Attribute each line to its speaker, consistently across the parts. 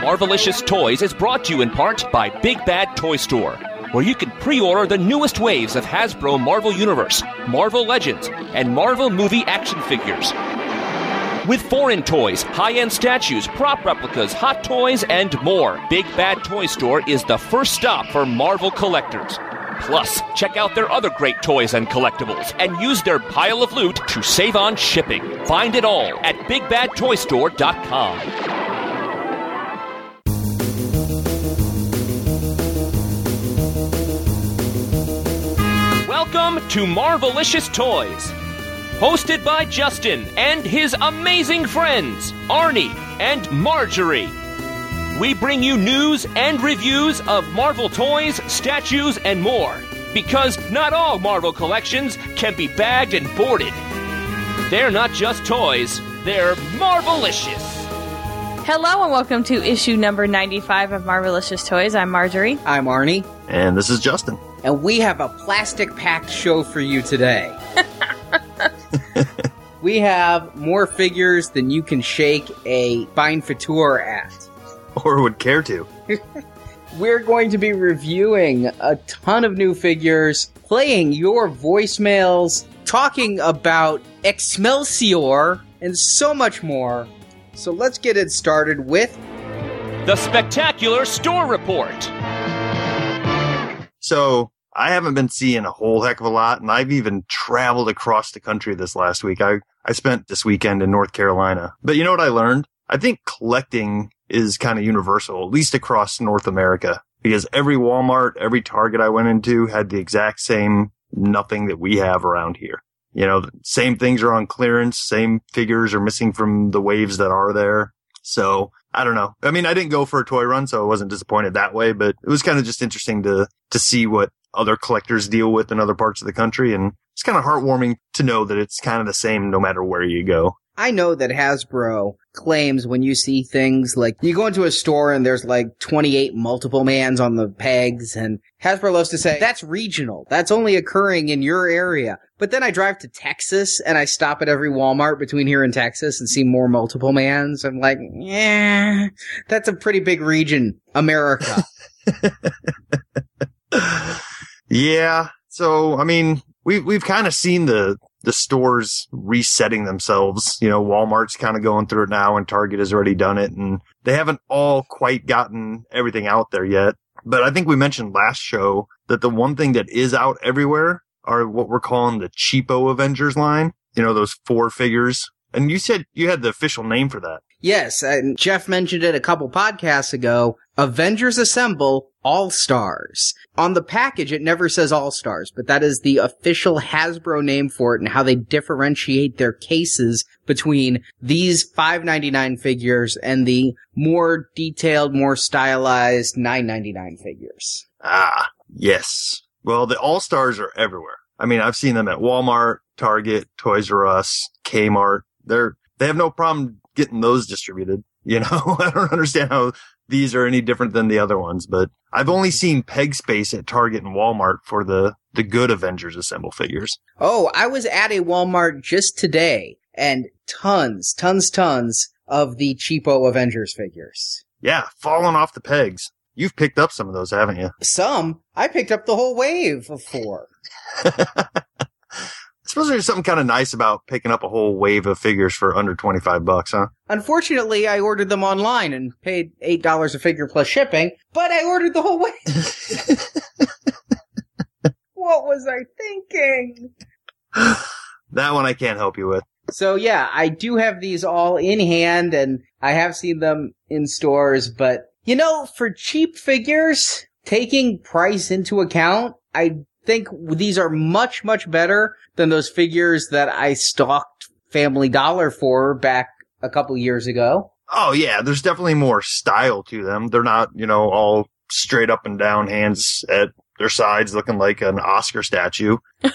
Speaker 1: Marvelicious Toys is brought to you in part by Big Bad Toy Store, where you can pre order the newest waves of Hasbro Marvel Universe, Marvel Legends, and Marvel movie action figures. With foreign toys, high end statues, prop replicas, hot toys, and more, Big Bad Toy Store is the first stop for Marvel collectors. Plus, check out their other great toys and collectibles and use their pile of loot to save on shipping. Find it all at BigBadToyStore.com. Welcome to Marvelicious Toys, hosted by Justin and his amazing friends, Arnie and Marjorie. We bring you news and reviews of Marvel toys, statues, and more. Because not all Marvel collections can be bagged and boarded. They're not just toys, they're Marvelicious.
Speaker 2: Hello and welcome to issue number 95 of Marvelicious Toys. I'm Marjorie.
Speaker 3: I'm Arnie,
Speaker 4: And this is Justin.
Speaker 3: And we have a plastic packed show for you today. we have more figures than you can shake a Bind Couture at.
Speaker 4: Or would care to.
Speaker 3: We're going to be reviewing a ton of new figures, playing your voicemails, talking about Excelsior, and so much more. So let's get it started with
Speaker 1: The Spectacular Store Report.
Speaker 4: So I haven't been seeing a whole heck of a lot, and I've even traveled across the country this last week. I, I spent this weekend in North Carolina. But you know what I learned? I think collecting is kind of universal, at least across North America, because every Walmart, every Target I went into had the exact same nothing that we have around here. You know, same things are on clearance, same figures are missing from the waves that are there. So I don't know. I mean, I didn't go for a toy run, so I wasn't disappointed that way, but it was kind of just interesting to, to see what other collectors deal with in other parts of the country. And it's kind of heartwarming to know that it's kind of the same no matter where you go.
Speaker 3: I know that Hasbro claims when you see things like you go into a store and there's like 28 multiple mans on the pegs and Hasbro loves to say that's regional. That's only occurring in your area. But then I drive to Texas and I stop at every Walmart between here and Texas and see more multiple mans. I'm like, yeah, that's a pretty big region, America.
Speaker 4: yeah. So, I mean, we, we've kind of seen the, the stores resetting themselves. You know, Walmart's kind of going through it now and Target has already done it and they haven't all quite gotten everything out there yet. But I think we mentioned last show that the one thing that is out everywhere are what we're calling the cheapo Avengers line. You know, those four figures. And you said you had the official name for that.
Speaker 3: yes, and Jeff mentioned it a couple podcasts ago. Avengers Assemble All Stars. On the package, it never says All Stars, but that is the official Hasbro name for it and how they differentiate their cases between these 5.99 figures and the more detailed, more stylized 9.99 figures.
Speaker 4: Ah, yes. Well, the All Stars are everywhere. I mean, I've seen them at Walmart, Target, Toys R Us, Kmart. They're, they have no problem getting those distributed. You know, I don't understand how these are any different than the other ones, but I've only seen peg space at Target and Walmart for the, the good Avengers assemble figures.
Speaker 3: Oh, I was at a Walmart just today and tons, tons, tons of the cheapo Avengers figures.
Speaker 4: Yeah, falling off the pegs. You've picked up some of those, haven't you?
Speaker 3: Some, I picked up the whole wave of four.
Speaker 4: I suppose there's something kind of nice about picking up a whole wave of figures for under 25 bucks, huh?
Speaker 3: Unfortunately, I ordered them online and paid $8 a figure plus shipping, but I ordered the whole wave. what was I thinking?
Speaker 4: That one I can't help you with.
Speaker 3: So yeah, I do have these all in hand and I have seen them in stores, but you know, for cheap figures, taking price into account, I think these are much, much better than those figures that I stalked Family Dollar for back a couple years ago.
Speaker 4: Oh yeah, there's definitely more style to them. They're not, you know, all straight up and down hands at their sides looking like an Oscar statue.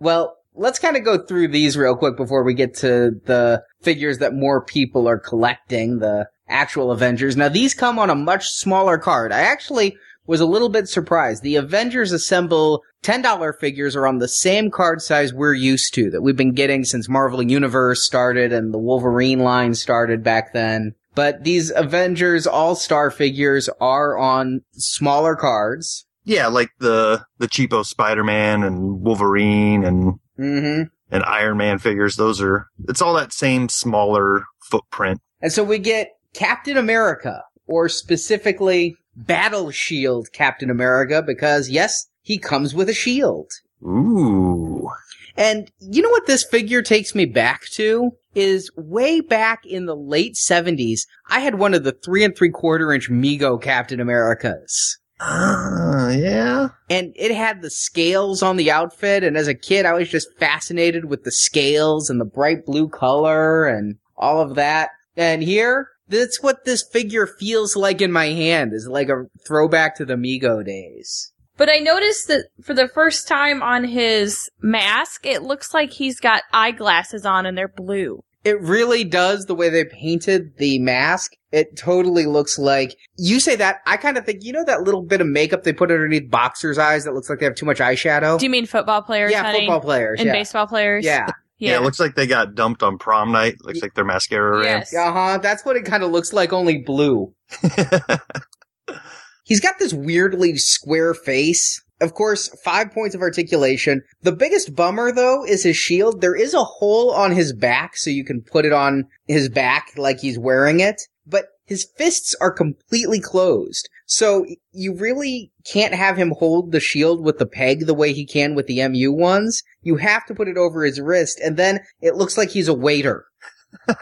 Speaker 3: Well, let's kind of go through these real quick before we get to the figures that more people are collecting, the actual Avengers. Now, these come on a much smaller card. I actually was a little bit surprised. The Avengers Assemble $10 figures are on the same card size we're used to that we've been getting since Marvel Universe started and the Wolverine line started back then. But these Avengers All-Star figures are on smaller cards.
Speaker 4: Yeah, like the the cheapo Spider-Man and Wolverine and
Speaker 3: Mm-hmm.
Speaker 4: and Iron Man figures. Those are it's all that same smaller footprint.
Speaker 3: And so we get Captain America, or specifically Battle Shield Captain America, because yes, he comes with a shield.
Speaker 4: Ooh.
Speaker 3: And you know what this figure takes me back to? Is way back in the late 70s, I had one of the three and three quarter inch Mego Captain Americas.
Speaker 4: Ah, yeah.
Speaker 3: And it had the scales on the outfit, and as a kid, I was just fascinated with the scales and the bright blue color and all of that. And here, that's what this figure feels like in my hand, is like a throwback to the Mego days.
Speaker 2: But I noticed that for the first time on his mask, it looks like he's got eyeglasses on and they're blue.
Speaker 3: It really does the way they painted the mask. It totally looks like you say that. I kind of think you know that little bit of makeup they put underneath boxers' eyes that looks like they have too much eyeshadow.
Speaker 2: Do you mean football players,
Speaker 3: yeah,
Speaker 2: honey?
Speaker 3: football players.
Speaker 2: and
Speaker 3: yeah.
Speaker 2: baseball players?
Speaker 3: Yeah,
Speaker 4: yeah, It looks like they got dumped on prom night. Looks like their mascara ran.
Speaker 2: Yes.
Speaker 3: uh huh. That's what it kind of looks like, only blue. He's got this weirdly square face. Of course, five points of articulation. The biggest bummer, though, is his shield. There is a hole on his back, so you can put it on his back like he's wearing it. But his fists are completely closed. So you really can't have him hold the shield with the peg the way he can with the MU ones. You have to put it over his wrist, and then it looks like he's a waiter.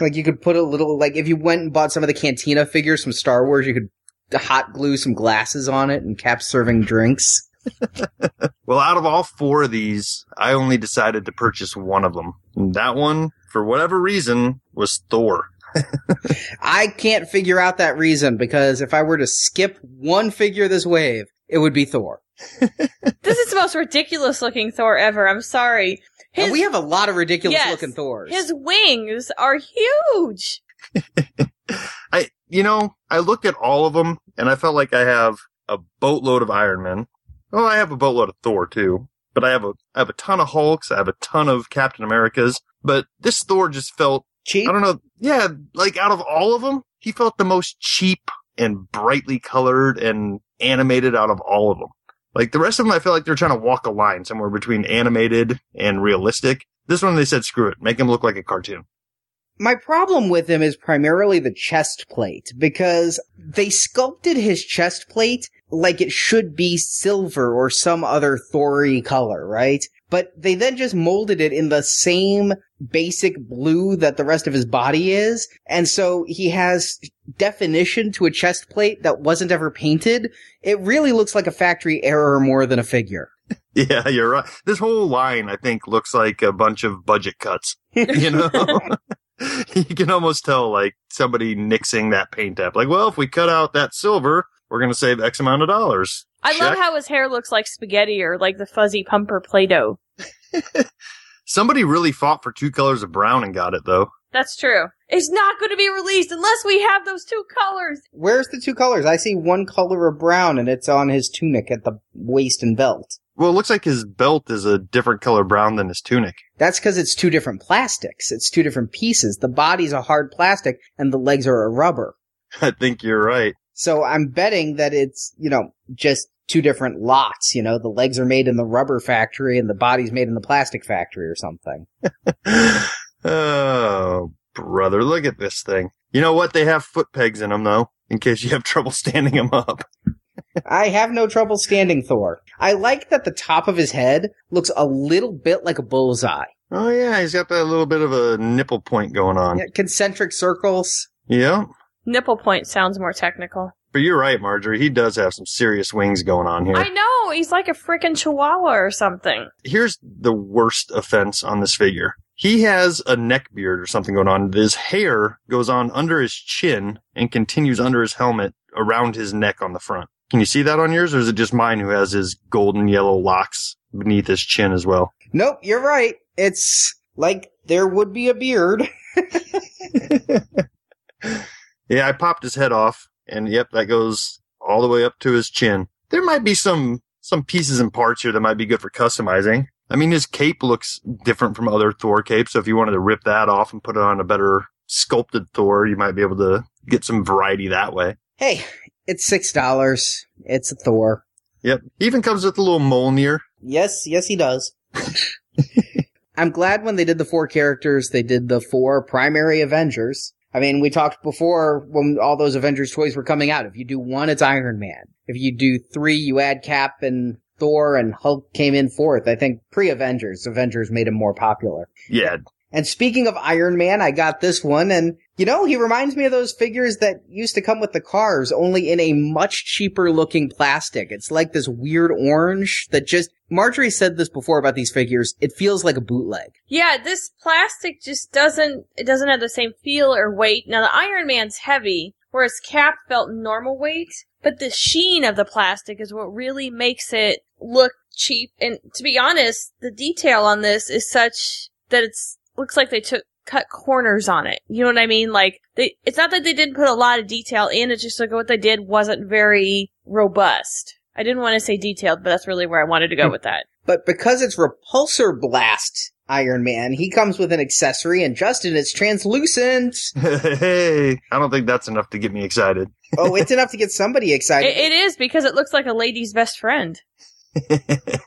Speaker 3: Like you could put a little, like if you went and bought some of the Cantina figures from Star Wars, you could hot glue some glasses on it and cap serving drinks.
Speaker 4: well, out of all four of these, I only decided to purchase one of them. And that one, for whatever reason, was Thor.
Speaker 3: I can't figure out that reason because if I were to skip one figure this wave, it would be Thor.
Speaker 2: This is the most ridiculous looking Thor ever. I'm sorry. His,
Speaker 3: and we have a lot of ridiculous
Speaker 2: Yes.
Speaker 3: looking Thors.
Speaker 2: his wings are huge.
Speaker 4: I, you know, I looked at all of them and I felt like I have a boatload of Iron Men. Oh, I have a boatload of Thor too. But I have a, I have a ton of Hulks. I have a ton of Captain Americas. But this Thor just felt,
Speaker 3: Cheap.
Speaker 4: I don't know. Yeah. Like out of all of them, he felt the most cheap and brightly colored and animated out of all of them. Like the rest of them, I feel like they're trying to walk a line somewhere between animated and realistic. This one, they said, screw it. Make him look like a cartoon.
Speaker 3: My problem with him is primarily the chest plate because they sculpted his chest plate like it should be silver or some other Thory color, right? But they then just molded it in the same basic blue that the rest of his body is. And so he has definition to a chest plate that wasn't ever painted. It really looks like a factory error more than a figure.
Speaker 4: Yeah, you're right. This whole line, I think, looks like a bunch of budget cuts. You know, you can almost tell like somebody nixing that paint up. Like, well, if we cut out that silver, we're going to save X amount of dollars.
Speaker 2: I love how his hair looks like spaghetti or like the fuzzy pumper Play-Doh.
Speaker 4: Somebody really fought for two colors of brown and got it though.
Speaker 2: That's true. It's not going to be released unless we have those two colors.
Speaker 3: Where's the two colors? I see one color of brown and it's on his tunic at the waist and belt.
Speaker 4: Well, it looks like his belt is a different color brown than his tunic.
Speaker 3: That's because it's two different plastics. It's two different pieces. The body's a hard plastic and the legs are a rubber.
Speaker 4: I think you're right.
Speaker 3: So I'm betting that it's, you know, just two different lots. You know, the legs are made in the rubber factory and the body's made in the plastic factory or something.
Speaker 4: oh, brother, look at this thing. You know what? They have foot pegs in them though, in case you have trouble standing them up.
Speaker 3: I have no trouble standing Thor. I like that the top of his head looks a little bit like a bullseye.
Speaker 4: Oh yeah, he's got that little bit of a nipple point going on.
Speaker 3: Yeah, concentric circles.
Speaker 4: Yeah.
Speaker 2: Nipple point sounds more technical.
Speaker 4: But you're right, Marjorie. He does have some serious wings going on here.
Speaker 2: I know. He's like a freaking chihuahua or something.
Speaker 4: Here's the worst offense on this figure. He has a neck beard or something going on. His hair goes on under his chin and continues under his helmet around his neck on the front. Can you see that on yours, or is it just mine who has his golden yellow locks beneath his chin as well?
Speaker 3: Nope, you're right. It's like there would be a beard.
Speaker 4: Yeah, I popped his head off And yep, that goes all the way up to his chin. There might be some, some pieces and parts here that might be good for customizing. I mean, his cape looks different from other Thor capes. So if you wanted to rip that off and put it on a better sculpted Thor, you might be able to get some variety that way.
Speaker 3: Hey, it's six dollars. It's a Thor.
Speaker 4: Yep. He even comes with a little Mjolnir.
Speaker 3: Yes, yes, he does. I'm glad when they did the four characters, they did the four primary Avengers. I mean, we talked before when all those Avengers toys were coming out. If you do one, it's Iron Man. If you do three, you add Cap and Thor and Hulk came in fourth. I think pre-Avengers, Avengers made him more popular.
Speaker 4: Yeah.
Speaker 3: And speaking of Iron Man, I got this one and you know, he reminds me of those figures that used to come with the cars, only in a much cheaper looking plastic. It's like this weird orange that just, Marjorie said this before about these figures, it feels like a bootleg.
Speaker 2: Yeah, this plastic just doesn't, it doesn't have the same feel or weight. Now the Iron Man's heavy, whereas Cap felt normal weight, but the sheen of the plastic is what really makes it look cheap. And to be honest, the detail on this is such that it's, looks like they took cut corners on it. You know what I mean? Like they, it's not that they didn't put a lot of detail in. It's just like what they did wasn't very robust. I didn't want to say detailed, but that's really where I wanted to go hmm. with that.
Speaker 3: But because it's repulsor blast Iron Man, he comes with an accessory and Justin, it's translucent.
Speaker 4: hey, I don't think that's enough to get me excited.
Speaker 3: oh, it's enough to get somebody excited.
Speaker 2: It, it is because it looks like a lady's best friend.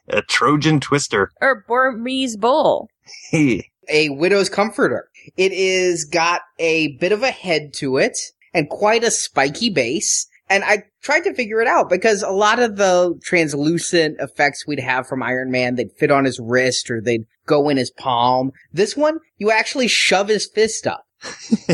Speaker 4: a Trojan twister.
Speaker 2: Or Burmese bull.
Speaker 4: Hey.
Speaker 3: A widow's comforter. It is got a bit of a head to it and quite a spiky base. And I tried to figure it out because a lot of the translucent effects we'd have from Iron Man, they'd fit on his wrist or they'd go in his palm. This one, you actually shove his fist up.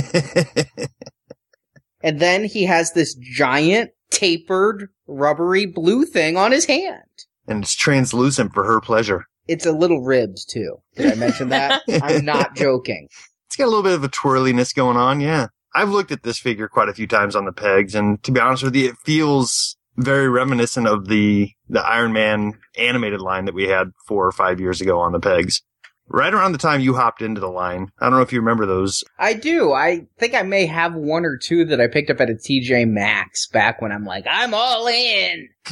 Speaker 3: and then he has this giant, tapered, rubbery blue thing on his hand.
Speaker 4: And it's translucent for her pleasure.
Speaker 3: It's a little ribbed too. Did I mention that? I'm not joking.
Speaker 4: It's got a little bit of a twirliness going on, yeah. I've looked at this figure quite a few times on the pegs, and to be honest with you, it feels very reminiscent of the the Iron Man animated line that we had four or five years ago on the pegs. Right around the time you hopped into the line. I don't know if you remember those.
Speaker 3: I do. I think I may have one or two that I picked up at a TJ Maxx back when I'm like, I'm all in.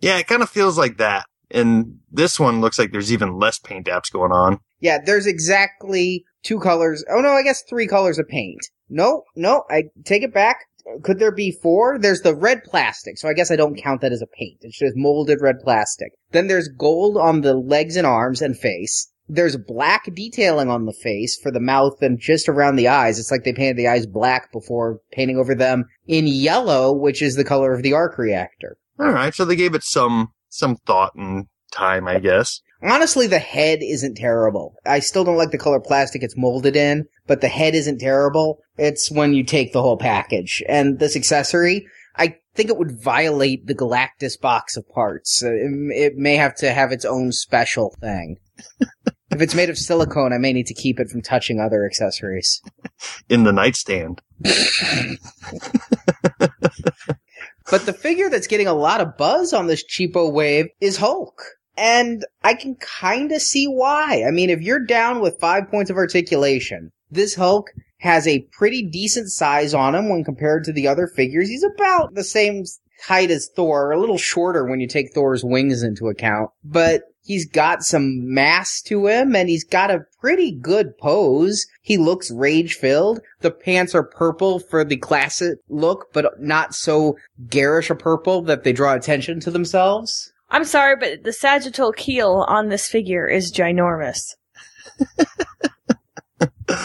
Speaker 4: yeah, it kind of feels like that. And this one looks like there's even less paint apps going on.
Speaker 3: Yeah, there's exactly two colors. Oh no, I guess three colors of paint. No, no, I take it back. Could there be four? There's the red plastic, so I guess I don't count that as a paint. It's just molded red plastic. Then there's gold on the legs and arms and face. There's black detailing on the face for the mouth and just around the eyes. It's like they painted the eyes black before painting over them in yellow, which is the color of the arc reactor.
Speaker 4: Alright, so they gave it some some thought and time, I guess.
Speaker 3: Honestly, the head isn't terrible. I still don't like the color plastic it's molded in, but the head isn't terrible. It's when you take the whole package. And this accessory, I think it would violate the Galactus box of parts. Uh, it, it may have to have its own special thing. if it's made of silicone, I may need to keep it from touching other accessories.
Speaker 4: In the nightstand.
Speaker 3: But the figure that's getting a lot of buzz on this cheapo wave is Hulk. And I can kinda see why. I mean, if you're down with five points of articulation, this Hulk has a pretty decent size on him when compared to the other figures. He's about the same height as Thor, a little shorter when you take Thor's wings into account. But He's got some mass to him and he's got a pretty good pose. He looks rage filled. The pants are purple for the classic look, but not so garish a purple that they draw attention to themselves.
Speaker 2: I'm sorry, but the sagittal keel on this figure is ginormous.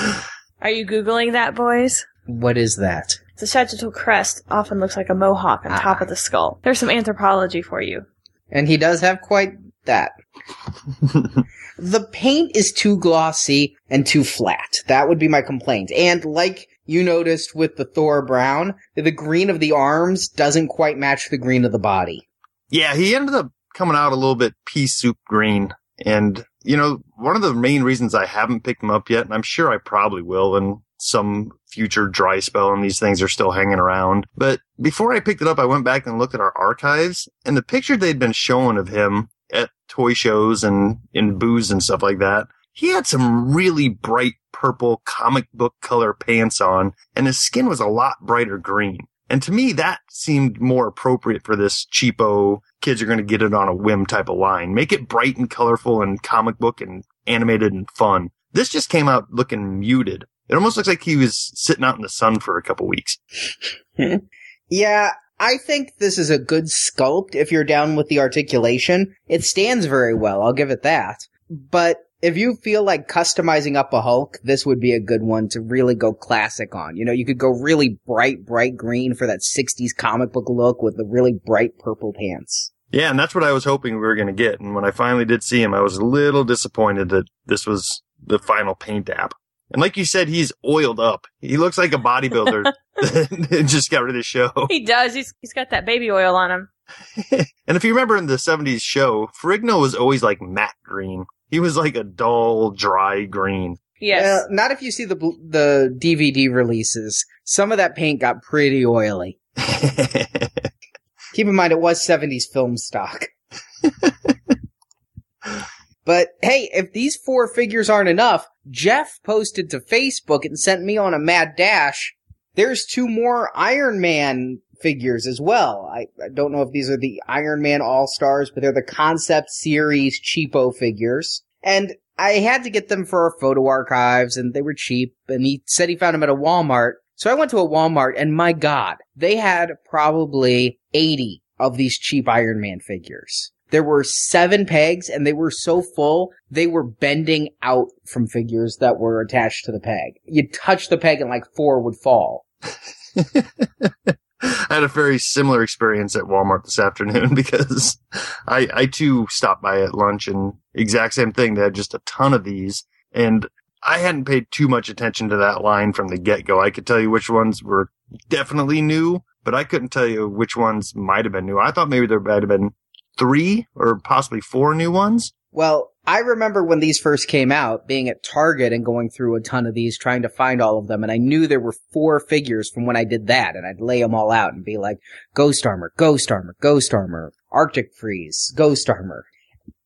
Speaker 2: Are you Googling that, boys?
Speaker 3: What is that?
Speaker 2: The sagittal crest often looks like a mohawk on ah. top of the skull. There's some anthropology for you.
Speaker 3: And he does have quite that. the paint is too glossy and too flat. That would be my complaint. And like you noticed with the Thor brown, the green of the arms doesn't quite match the green of the body.
Speaker 4: Yeah, he ended up coming out a little bit pea soup green. And, you know, one of the main reasons I haven't picked him up yet, and I'm sure I probably will in some future dry spell and these things are still hanging around. But before I picked it up, I went back and looked at our archives and the picture they'd been showing of him at toy shows and in booths and stuff like that, he had some really bright purple comic book color pants on and his skin was a lot brighter green. And to me, that seemed more appropriate for this cheapo kids are going to get it on a whim type of line. Make it bright and colorful and comic book and animated and fun. This just came out looking muted. It almost looks like he was sitting out in the sun for a couple weeks.
Speaker 3: yeah, I think this is a good sculpt if you're down with the articulation. It stands very well, I'll give it that. But if you feel like customizing up a Hulk, this would be a good one to really go classic on. You know, you could go really bright, bright green for that 60s comic book look with the really bright purple pants.
Speaker 4: Yeah, and that's what I was hoping we were going to get. And when I finally did see him, I was a little disappointed that this was the final paint app. And like you said, he's oiled up. He looks like a bodybuilder just got rid of the show.
Speaker 2: He does. He's, he's got that baby oil on him.
Speaker 4: and if you remember in the 70s show, Ferrigno was always like matte green. He was like a dull, dry green.
Speaker 2: Yes.
Speaker 3: Uh, not if you see the the DVD releases. Some of that paint got pretty oily. Keep in mind it was 70s film stock. but hey, if these four figures aren't enough, Jeff posted to Facebook and sent me on a mad dash. There's two more Iron Man figures as well. I, I don't know if these are the Iron Man All Stars, but they're the concept series cheapo figures. And I had to get them for our photo archives and they were cheap and he said he found them at a Walmart. So I went to a Walmart and my God, they had probably 80 of these cheap Iron Man figures. There were seven pegs and they were so full, they were bending out from figures that were attached to the peg. You'd touch the peg and like four would fall.
Speaker 4: I had a very similar experience at Walmart this afternoon because I, I too stopped by at lunch and exact same thing. They had just a ton of these and I hadn't paid too much attention to that line from the get go. I could tell you which ones were definitely new, but I couldn't tell you which ones might have been new. I thought maybe there might have been three or possibly four new ones.
Speaker 3: Well, I remember when these first came out, being at Target and going through a ton of these, trying to find all of them, and I knew there were four figures from when I did that, and I'd lay them all out and be like, Ghost Armor, Ghost Armor, Ghost Armor, Arctic Freeze, Ghost Armor.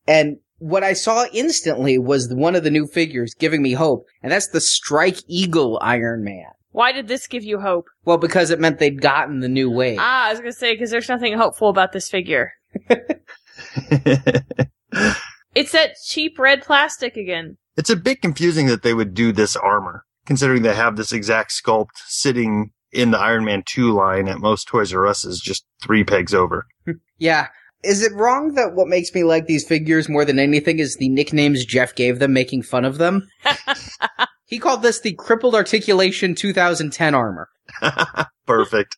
Speaker 3: And what I saw instantly was one of the new figures giving me hope, and that's the Strike Eagle Iron Man.
Speaker 2: Why did this give you hope?
Speaker 3: Well, because it meant they'd gotten the new wave.
Speaker 2: Ah, I was gonna say, because there's nothing hopeful about this figure. It's that cheap red plastic again.
Speaker 4: It's a bit confusing that they would do this armor, considering they have this exact sculpt sitting in the Iron Man 2 line at most Toys R Us is just three pegs over.
Speaker 3: yeah. Is it wrong that what makes me like these figures more than anything is the nicknames Jeff gave them, making fun of them? he called this the Crippled Articulation 2010 armor.
Speaker 4: Perfect.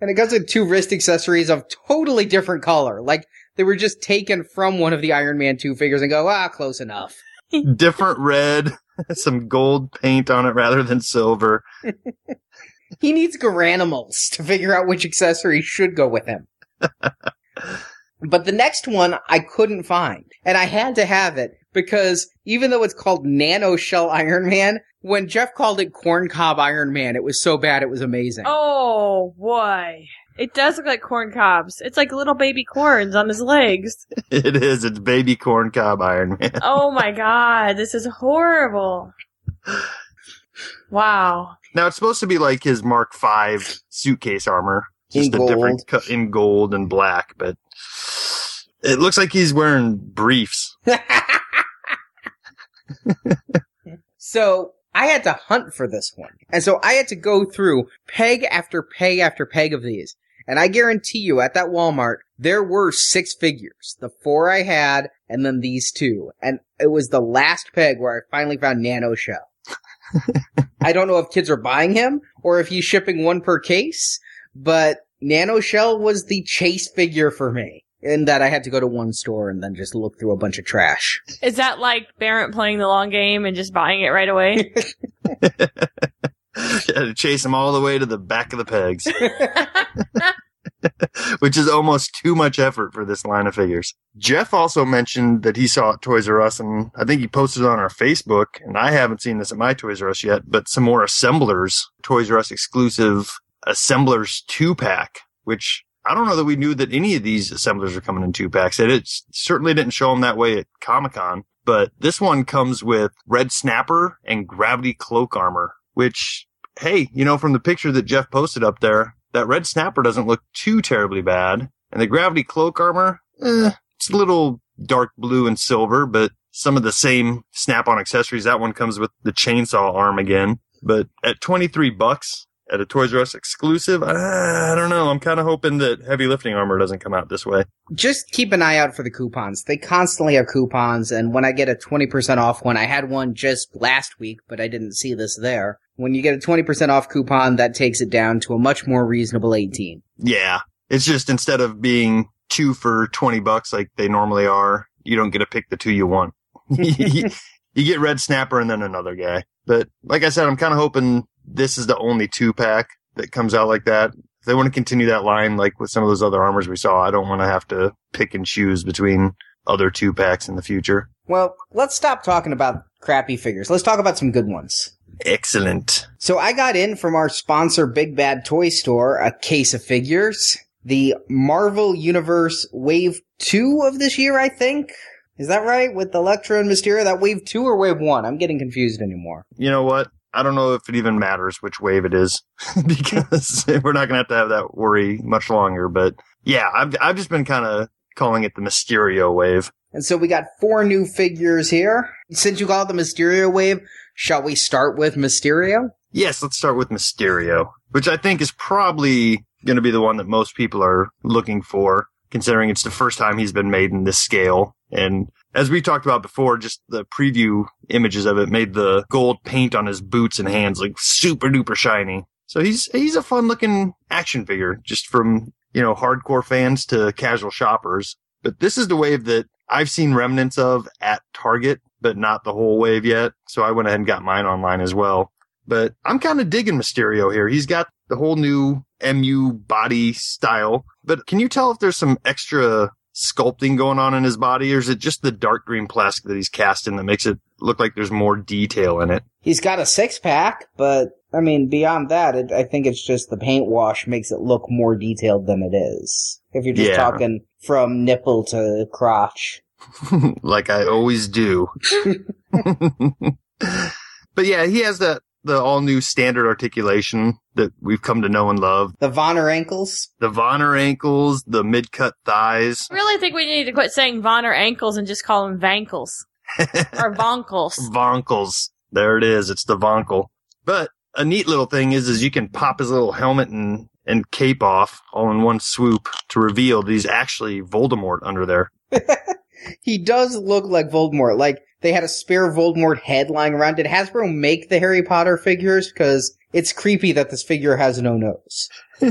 Speaker 3: And it comes with two wrist accessories of totally different color. Like, they were just taken from one of the Iron Man 2 figures and go, ah, close enough.
Speaker 4: Different red, some gold paint on it rather than silver.
Speaker 3: he needs Garanimals to figure out which accessory should go with him. but the next one I couldn't find. And I had to have it because even though it's called Nano Shell Iron Man, when Jeff called it Corncob Iron Man, it was so bad it was amazing.
Speaker 2: Oh boy. It does look like corn cobs. It's like little baby corns on his legs.
Speaker 4: It is. It's baby corn cob Iron Man.
Speaker 2: Oh my god, this is horrible. Wow.
Speaker 4: Now it's supposed to be like his Mark V suitcase armor, just
Speaker 3: In
Speaker 4: a different cut in gold and black, but it looks like he's wearing briefs.
Speaker 3: So I had to hunt for this one. And so I had to go through peg after peg after peg of these. And I guarantee you at that Walmart, there were six figures. The four I had and then these two. And it was the last peg where I finally found Nano Shell. I don't know if kids are buying him or if he's shipping one per case, but Nano Shell was the chase figure for me. In that I had to go to one store and then just look through a bunch of trash.
Speaker 2: Is that like Barrett playing the long game and just buying it right away?
Speaker 4: To chase him all the way to the back of the pegs, which is almost too much effort for this line of figures. Jeff also mentioned that he saw at Toys R Us, and I think he posted on our Facebook, and I haven't seen this at my Toys R Us yet, but some more assemblers, Toys R Us exclusive assemblers two pack, which I don't know that we knew that any of these assemblers are coming in two packs. And it certainly didn't show them that way at Comic Con. but this one comes with red snapper and gravity cloak armor, which, hey, you know, from the picture that Jeff posted up there, that red snapper doesn't look too terribly bad. And the gravity cloak armor, eh, it's a little dark blue and silver, but some of the same snap on accessories. That one comes with the chainsaw arm again. But at 23 bucks at a Toys R Us exclusive, I don't know. I'm kind of hoping that heavy lifting armor doesn't come out this way.
Speaker 3: Just keep an eye out for the coupons. They constantly have coupons, and when I get a 20% off one, I had one just last week, but I didn't see this there. When you get a 20% off coupon, that takes it down to a much more reasonable 18.
Speaker 4: Yeah. It's just instead of being two for 20 bucks like they normally are, you don't get to pick the two you want. you get Red Snapper and then another guy. But like I said, I'm kind of hoping this is the only two pack that comes out like that. If they want to continue that line, like with some of those other armors we saw, I don't want to have to pick and choose between other two packs in the future.
Speaker 3: Well, let's stop talking about crappy figures. Let's talk about some good ones.
Speaker 4: Excellent.
Speaker 3: So I got in from our sponsor, Big Bad Toy Store, a case of figures. The Marvel Universe Wave 2 of this year, I think. Is that right? With Elektra and Mysterio? That Wave 2 or Wave 1? I'm getting confused anymore.
Speaker 4: You know what? I don't know if it even matters which wave it is because we're not going to have to have that worry much longer. But yeah, I've, I've just been kind of calling it the Mysterio wave.
Speaker 3: And so we got four new figures here. Since you call it the Mysterio wave, shall we start with Mysterio?
Speaker 4: Yes, let's start with Mysterio, which I think is probably going to be the one that most people are looking for, considering it's the first time he's been made in this scale. And as we talked about before, just the preview images of it made the gold paint on his boots and hands like super duper shiny. So he's he's a fun looking action figure, just from you know hardcore fans to casual shoppers. But this is the wave that I've seen remnants of at Target, but not the whole wave yet. So I went ahead and got mine online as well. But I'm kind of digging Mysterio here. He's got the whole new MU body style. But can you tell if there's some extra sculpting going on in his body, or is it just the dark green plastic that he's cast in that makes it look like there's more detail in it?
Speaker 3: He's got a six pack, but I mean, beyond that, it, I think it's just the paint wash makes it look more detailed than it is. If you're just
Speaker 4: Yeah.
Speaker 3: talking from nipple to crotch.
Speaker 4: like I always do. but yeah, he has that the all new standard articulation that we've come to know and love.
Speaker 3: The Vonner ankles.
Speaker 4: The Vonner ankles, the mid cut thighs.
Speaker 2: I really think we need to quit saying Vonner ankles and just call them Vankles. or Vonkles.
Speaker 4: Vonkles. There it is. It's the Vonkel. But a neat little thing is, is you can pop his little helmet and, and cape off all in one swoop to reveal that he's actually Voldemort under there.
Speaker 3: He does look like Voldemort. Like they had a spare Voldemort head lying around. Did Hasbro make the Harry Potter figures? Because it's creepy that this figure has no nose.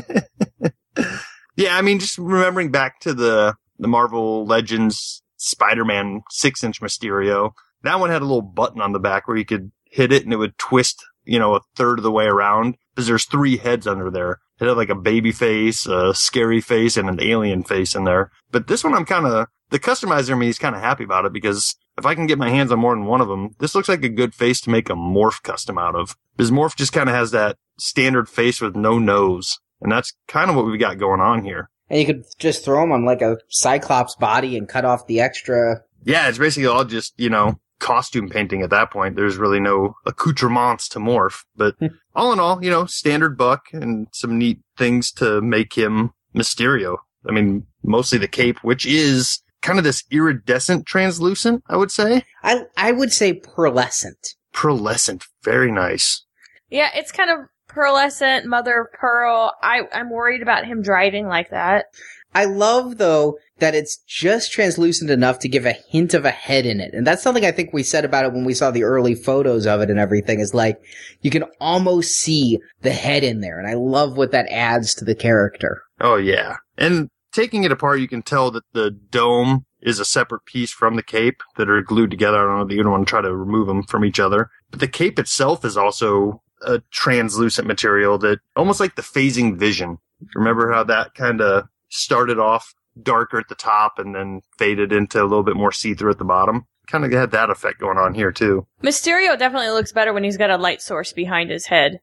Speaker 4: Yeah, I mean, just remembering back to the the Marvel Legends Spider-Man six inch Mysterio, that one had a little button on the back where you could hit it and it would twist, you know, a third of the way around because there's three heads under there. It had like a baby face, a scary face, and an alien face in there. But this one, I'm kind of the customizer in me is kind of happy about it because if I can get my hands on more than one of them, this looks like a good face to make a morph custom out of. Because morph just kind of has that standard face with no nose. And that's kind of what we've got going on here.
Speaker 3: And you could just throw them on like a Cyclops body and cut off the extra.
Speaker 4: Yeah, it's basically all just, you know, costume painting at that point. There's really no accoutrements to morph. But hmm. all in all, you know, standard buck and some neat things to make him Mysterio. I mean, mostly the cape, which is kind of this iridescent translucent, I would say.
Speaker 3: I I would say pearlescent.
Speaker 4: Pearlescent. Very nice.
Speaker 2: Yeah, it's kind of pearlescent, mother of pearl. I, I'm worried about him driving like that.
Speaker 3: I love though that it's just translucent enough to give a hint of a head in it. And that's something I think we said about it when we saw the early photos of it and everything is like you can almost see the head in there. And I love what that adds to the character.
Speaker 4: Oh yeah. And taking it apart, you can tell that the dome is a separate piece from the cape that are glued together. I don't know that you don't want to try to remove them from each other. But the cape itself is also a translucent material that almost like the phasing vision. Remember how that kind of started off darker at the top and then faded into a little bit more see-through at the bottom? Kind of had that effect going on here too.
Speaker 2: Mysterio definitely looks better when he's got a light source behind his head.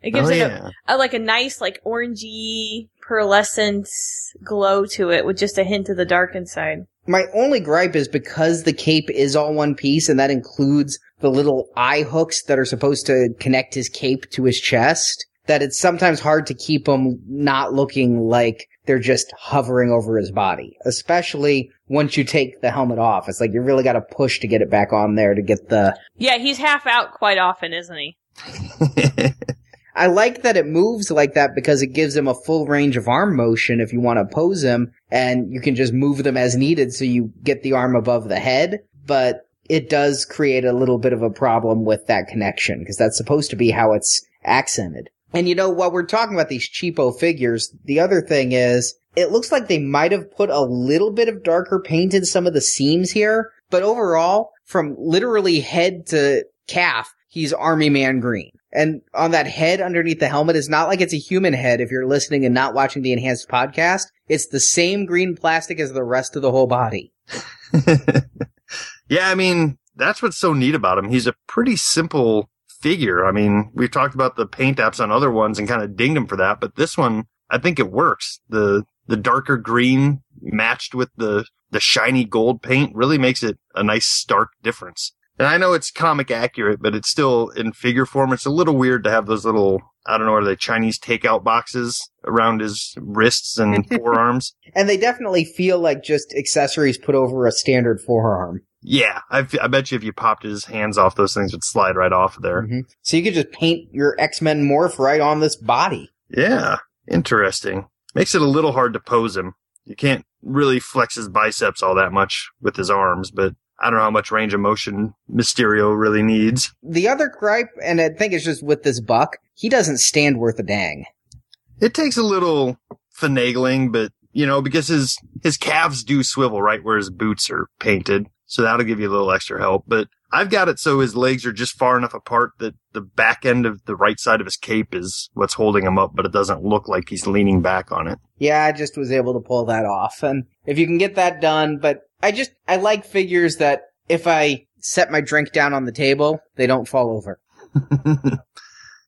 Speaker 2: It gives
Speaker 4: oh
Speaker 2: it
Speaker 4: yeah.
Speaker 2: a, a like a nice like orangey pearlescent glow to it with just a hint of the dark inside.
Speaker 3: My only gripe is because the cape is all one piece and that includes the little eye hooks that are supposed to connect his cape to his chest, that it's sometimes hard to keep them not looking like they're just hovering over his body, especially once you take the helmet off. It's like you really got to push to get it back on there to get the.
Speaker 2: Yeah, he's half out quite often, isn't he?
Speaker 3: I like that it moves like that because it gives him a full range of arm motion if you want to pose him and you can just move them as needed so you get the arm above the head. But it does create a little bit of a problem with that connection because that's supposed to be how it's accented. And you know, while we're talking about these cheapo figures, the other thing is, it looks like they might have put a little bit of darker paint in some of the seams here, but overall, from literally head to calf, he's Army Man green. And on that head underneath the helmet is not like it's a human head if you're listening and not watching the enhanced podcast. It's the same green plastic as the rest of the whole body.
Speaker 4: yeah, I mean, that's what's so neat about him. He's a pretty simple figure. I mean, we've talked about the paint apps on other ones and kind of dinged him for that, but this one, I think it works. The, the darker green matched with the, the shiny gold paint really makes it a nice stark difference. And I know it's comic accurate, but it's still in figure form. It's a little weird to have those little, I don't know, are they Chinese takeout boxes around his wrists and forearms?
Speaker 3: And they definitely feel like just accessories put over a standard forearm.
Speaker 4: Yeah, I, I bet you if you popped his hands off, those things would slide right off there.
Speaker 3: Mm-hmm. So you could just paint your X-Men morph right on this body.
Speaker 4: Yeah, interesting. Makes it a little hard to pose him. You can't really flex his biceps all that much with his arms, but I don't know how much range of motion Mysterio really needs.
Speaker 3: The other gripe, and I think it's just with this buck, he doesn't stand worth a dang.
Speaker 4: It takes a little finagling, but you know, because his his calves do swivel right where his boots are painted. So that'll give you a little extra help. But I've got it so his legs are just far enough apart that the back end of the right side of his cape is what's holding him up, but it doesn't look like he's leaning back on it.
Speaker 3: Yeah, I just was able to pull that off. And if you can get that done, but I just, I like figures that if I set my drink down on the table, they don't fall over.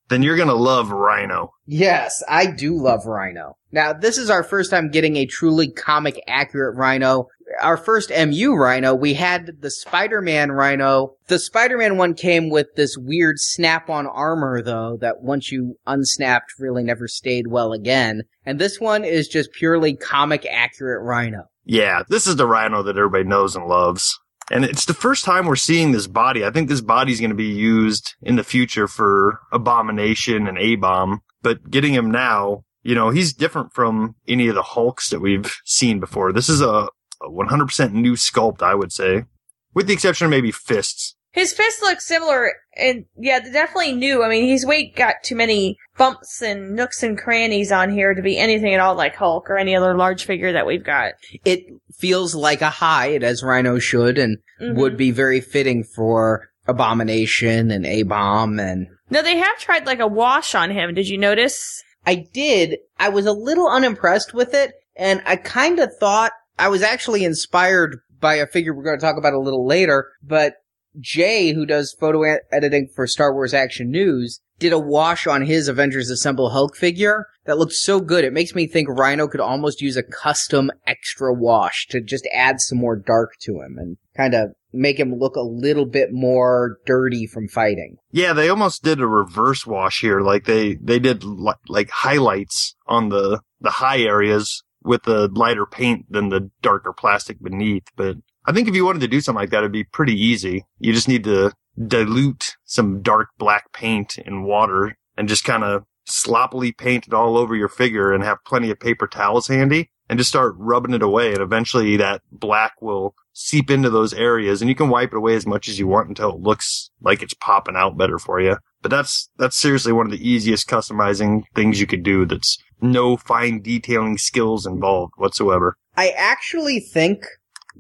Speaker 4: then you're gonna love Rhino.
Speaker 3: Yes, I do love Rhino. Now, this is our first time getting a truly comic accurate Rhino. Our first MU Rhino, we had the Spider-Man Rhino. The Spider-Man one came with this weird snap-on armor though, that once you unsnapped really never stayed well again. And this one is just purely comic accurate Rhino.
Speaker 4: Yeah, this is the Rhino that everybody knows and loves. And it's the first time we're seeing this body. I think this body's going to be used in the future for Abomination and A-Bomb. But getting him now, you know, he's different from any of the Hulks that we've seen before. This is a, a 100% new sculpt, I would say. With the exception of maybe fists.
Speaker 2: His fists looks similar, and yeah, definitely new. I mean, he's weight got too many bumps and nooks and crannies on here to be anything at all like Hulk or any other large figure that we've got.
Speaker 3: It feels like a hide, as Rhino should, and mm-hmm. would be very fitting for Abomination and A Bomb and.
Speaker 2: No, they have tried like a wash on him. Did you notice?
Speaker 3: I did. I was a little unimpressed with it, and I kind of thought I was actually inspired by a figure we're going to talk about a little later, but Jay, who does photo editing for Star Wars Action News, did a wash on his Avengers Assemble Hulk figure that looked so good. It makes me think Rhino could almost use a custom extra wash to just add some more dark to him and kind of make him look a little bit more dirty from fighting.
Speaker 4: Yeah, they almost did a reverse wash here. Like they, they did li- like highlights on the, the high areas with the lighter paint than the darker plastic beneath. But I think if you wanted to do something like that, it'd be pretty easy. You just need to dilute some dark black paint in water and just kind of sloppily paint it all over your figure and have plenty of paper towels handy and just start rubbing it away. And eventually that black will seep into those areas and you can wipe it away as much as you want until it looks like it's popping out better for you. But that's, that's seriously one of the easiest customizing things you could do. That's no fine detailing skills involved whatsoever.
Speaker 3: I actually think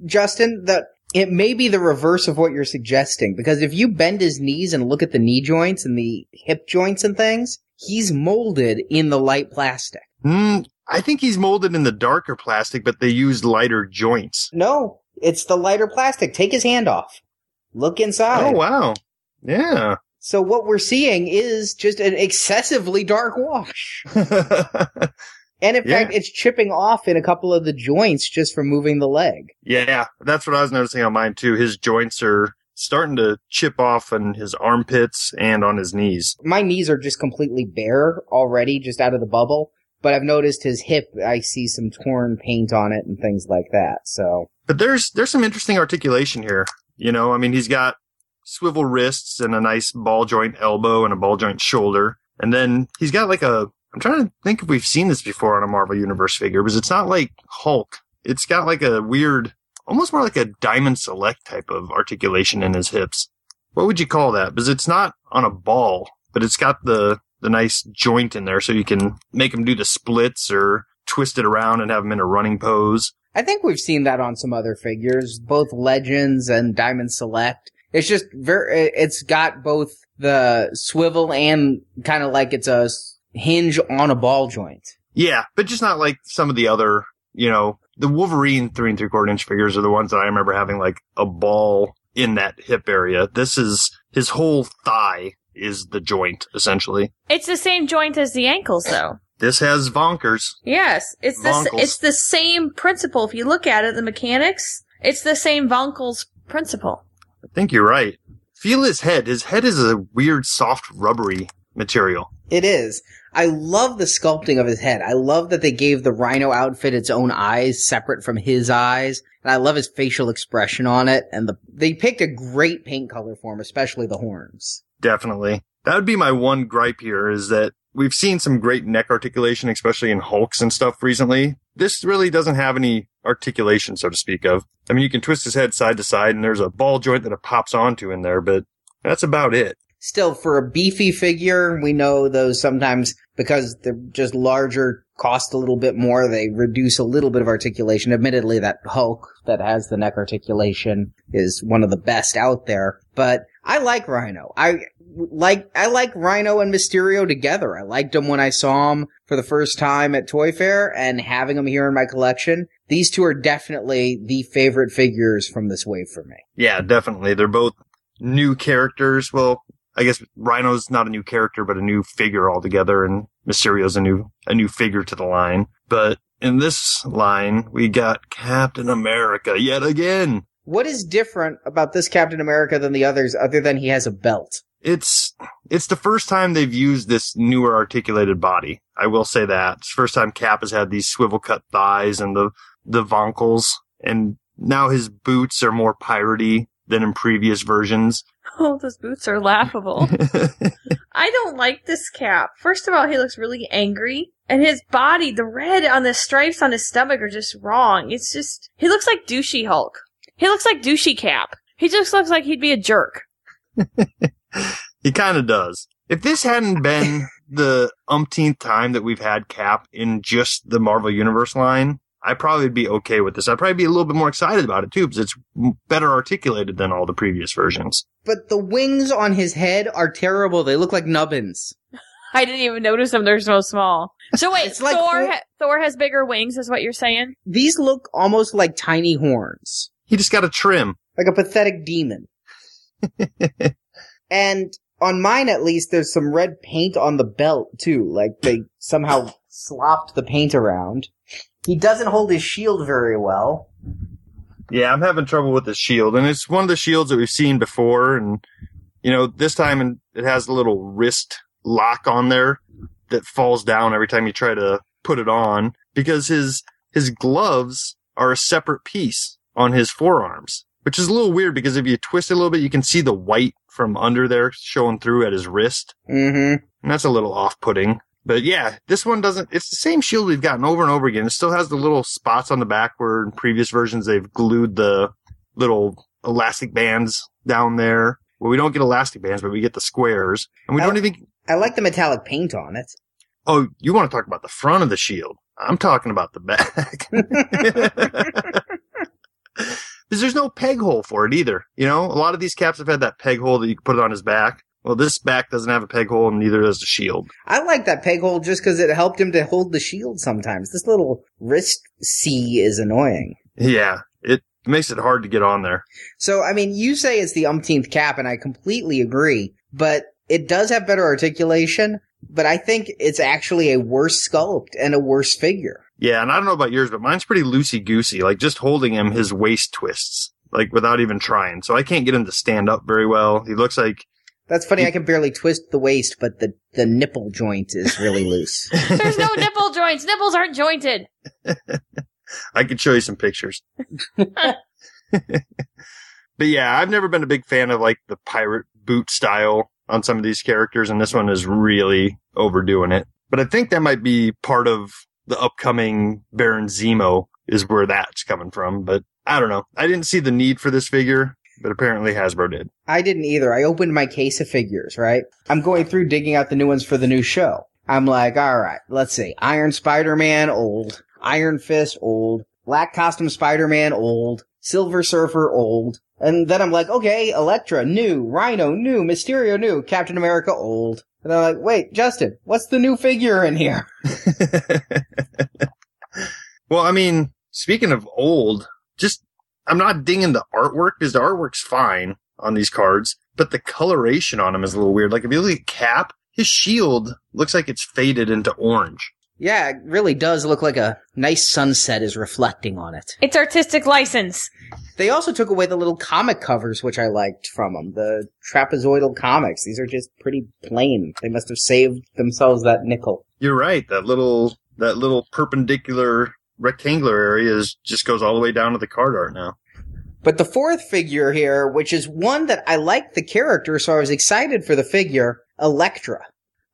Speaker 3: Justin, that it may be the reverse of what you're suggesting because if you bend his knees and look at the knee joints and the hip joints and things, he's molded in the light plastic.
Speaker 4: Mm, I think he's molded in the darker plastic, but they used lighter joints.
Speaker 3: No, it's the lighter plastic. Take his hand off. Look inside.
Speaker 4: Oh, wow. Yeah.
Speaker 3: So what we're seeing is just an excessively dark wash. And in
Speaker 4: Yeah.
Speaker 3: fact, it's chipping off in a couple of the joints just from moving the leg.
Speaker 4: Yeah, that's what I was noticing on mine too. His joints are starting to chip off on his armpits and on his knees.
Speaker 3: My knees are just completely bare already, just out of the bubble. But I've noticed his hip, I see some torn paint on it and things like that. So,
Speaker 4: But there's there's some interesting articulation here. You know, I mean, he's got swivel wrists and a nice ball joint elbow and a ball joint shoulder, and then he's got like a. I'm trying to think if we've seen this before on a Marvel Universe figure, because it's not like Hulk. It's got like a weird, almost more like a Diamond Select type of articulation in his hips. What would you call that? Because it's not on a ball, but it's got the the nice joint in there, so you can make him do the splits or twist it around and have him in a running pose.
Speaker 3: I think we've seen that on some other figures, both Legends and Diamond Select. It's just very, it's got both the swivel and kind of like it's a hinge on a ball joint.
Speaker 4: Yeah, but just not like some of the other, you know, the Wolverine three and three quarter inch figures are the ones that I remember having like a ball in that hip area. This is his whole thigh is the joint essentially.
Speaker 2: It's the same joint as the ankles, though.
Speaker 4: This has vonkers.
Speaker 2: Yes, it's the it's the same principle. If you look at it, the mechanics, it's the same Vonkels principle.
Speaker 4: I think you're right. Feel his head. His head is a weird, soft, rubbery material.
Speaker 3: It is. I love the sculpting of his head. I love that they gave the rhino outfit its own eyes separate from his eyes. And I love his facial expression on it. And the, they picked a great paint color for him, especially the horns.
Speaker 4: Definitely. That would be my one gripe here is that we've seen some great neck articulation, especially in Hulks and stuff recently. This really doesn't have any articulation, so to speak of. I mean, you can twist his head side to side and there's a ball joint that it pops onto in there, but that's about it.
Speaker 3: Still, for a beefy figure, we know those sometimes because they're just larger, cost a little bit more. They reduce a little bit of articulation. Admittedly, that Hulk that has the neck articulation is one of the best out there. But I like Rhino. I like I like Rhino and Mysterio together. I liked them when I saw them for the first time at Toy Fair, and having them here in my collection. These two are definitely the favorite figures from this wave for me.
Speaker 4: Yeah, definitely. They're both new characters. Well, I guess Rhino's not a new character, but a new figure altogether, and Mysterio's a new a new figure to the line. But in this line, we got Captain America yet again.
Speaker 3: What is different about this Captain America than the others other than he has a belt?
Speaker 4: It's it's the first time they've used this newer articulated body. I will say that. It's the first time Cap has had these swivel cut thighs and the the vonkels, and now his boots are more piratey than in previous versions.
Speaker 2: Oh, those boots are laughable. I don't like this cap. First of all, he looks really angry. And his body, the red on the stripes on his stomach are just wrong. It's just, he looks like douchey Hulk. He looks like douchey Cap. He just looks like he'd be a jerk.
Speaker 4: He kind of does. If this hadn't been the umpteenth time that we've had Cap in just the Marvel Universe line, I'd probably be okay with this. I'd probably be a little bit more excited about it too, because it's better articulated than all the previous versions.
Speaker 3: But the wings on his head are terrible. They look like nubbins.
Speaker 2: I didn't even notice them. They're so small. So wait,
Speaker 3: It's like
Speaker 2: Thor,
Speaker 3: Thor-
Speaker 2: ha- Thor has bigger wings, is what you're saying?
Speaker 3: These look almost like tiny horns.
Speaker 4: He just got a trim.
Speaker 3: Like a pathetic demon. and on mine at least, there's some red paint on the belt too. Like they somehow slopped the paint around. He doesn't hold his shield very well.
Speaker 4: Yeah, I'm having trouble with the shield, and it's one of the shields that we've seen before, and you know, this time and it has a little wrist lock on there that falls down every time you try to put it on because his his gloves are a separate piece on his forearms, which is a little weird because if you twist it a little bit, you can see the white from under there showing through at his wrist,
Speaker 3: Mm-hmm.
Speaker 4: and that's a little off-putting. But yeah, this one doesn't, it's the same shield we've gotten over and over again. It still has the little spots on the back where in previous versions they've glued the little elastic bands down there. Well, we don't get elastic bands, but we get the squares. And we
Speaker 3: I-
Speaker 4: don't even,
Speaker 3: I like the metallic paint on it.
Speaker 4: oh, you want to talk about the front of the shield. I'm talking about the back. Because there's no peg hole for it either. You know, a lot of these caps have had that peg hole that you can put it on his back. Well, this back doesn't have a peg hole and neither does the shield.
Speaker 3: I like that peg hole just because it helped him to hold the shield sometimes. This little wrist C is annoying.
Speaker 4: Yeah, it makes it hard to get on there.
Speaker 3: So, I mean, you say it's the umpteenth cap, and I completely agree, but it does have better articulation, but I think it's actually a worse sculpt and a worse figure.
Speaker 4: Yeah, and I don't know about yours, but mine's pretty loosey goosey. Like just holding him, his waist twists, like without even trying. So I can't get him to stand up very well. He looks like
Speaker 3: That's funny. I can barely twist the waist, but the, the nipple joint is really loose.
Speaker 2: There's no nipple joints. Nipples aren't jointed.
Speaker 4: I could show you some pictures. but yeah, I've never been a big fan of like the pirate boot style on some of these characters, and this one is really overdoing it. But I think that might be part of the upcoming Baron Zemo is where that's coming from. But I don't know. I didn't see the need for this figure, but apparently Hasbro did.
Speaker 3: I didn't either. I opened my case of figures, right? I'm going through digging out the new ones for the new show. I'm like, alright, let's see. Iron Spider-Man, old. Iron Fist, old. Black Costume Spider-Man, old. Silver Surfer, old. And then I'm like, okay, Elektra, new. Rhino, new. Mysterio, new. Captain America, old. And I'm like, wait, Justin, what's the new figure in here?
Speaker 4: well, I mean, speaking of old, just I'm not dinging the artwork because the artwork's fine on these cards, but the coloration on them is a little weird. Like if you look at Cap, his shield looks like it's faded into orange.
Speaker 3: Yeah, it really does look like a nice sunset is reflecting on it.
Speaker 2: It's artistic license.
Speaker 3: They also took away the little comic covers, which I liked from them. The trapezoidal comics. These are just pretty plain. They must have saved themselves that nickel.
Speaker 4: You're right. That little that little perpendicular rectangular area is just goes all the way down to the card art now.
Speaker 3: But the fourth figure here, which is one that I liked the character, so I was excited for the figure, Elektra.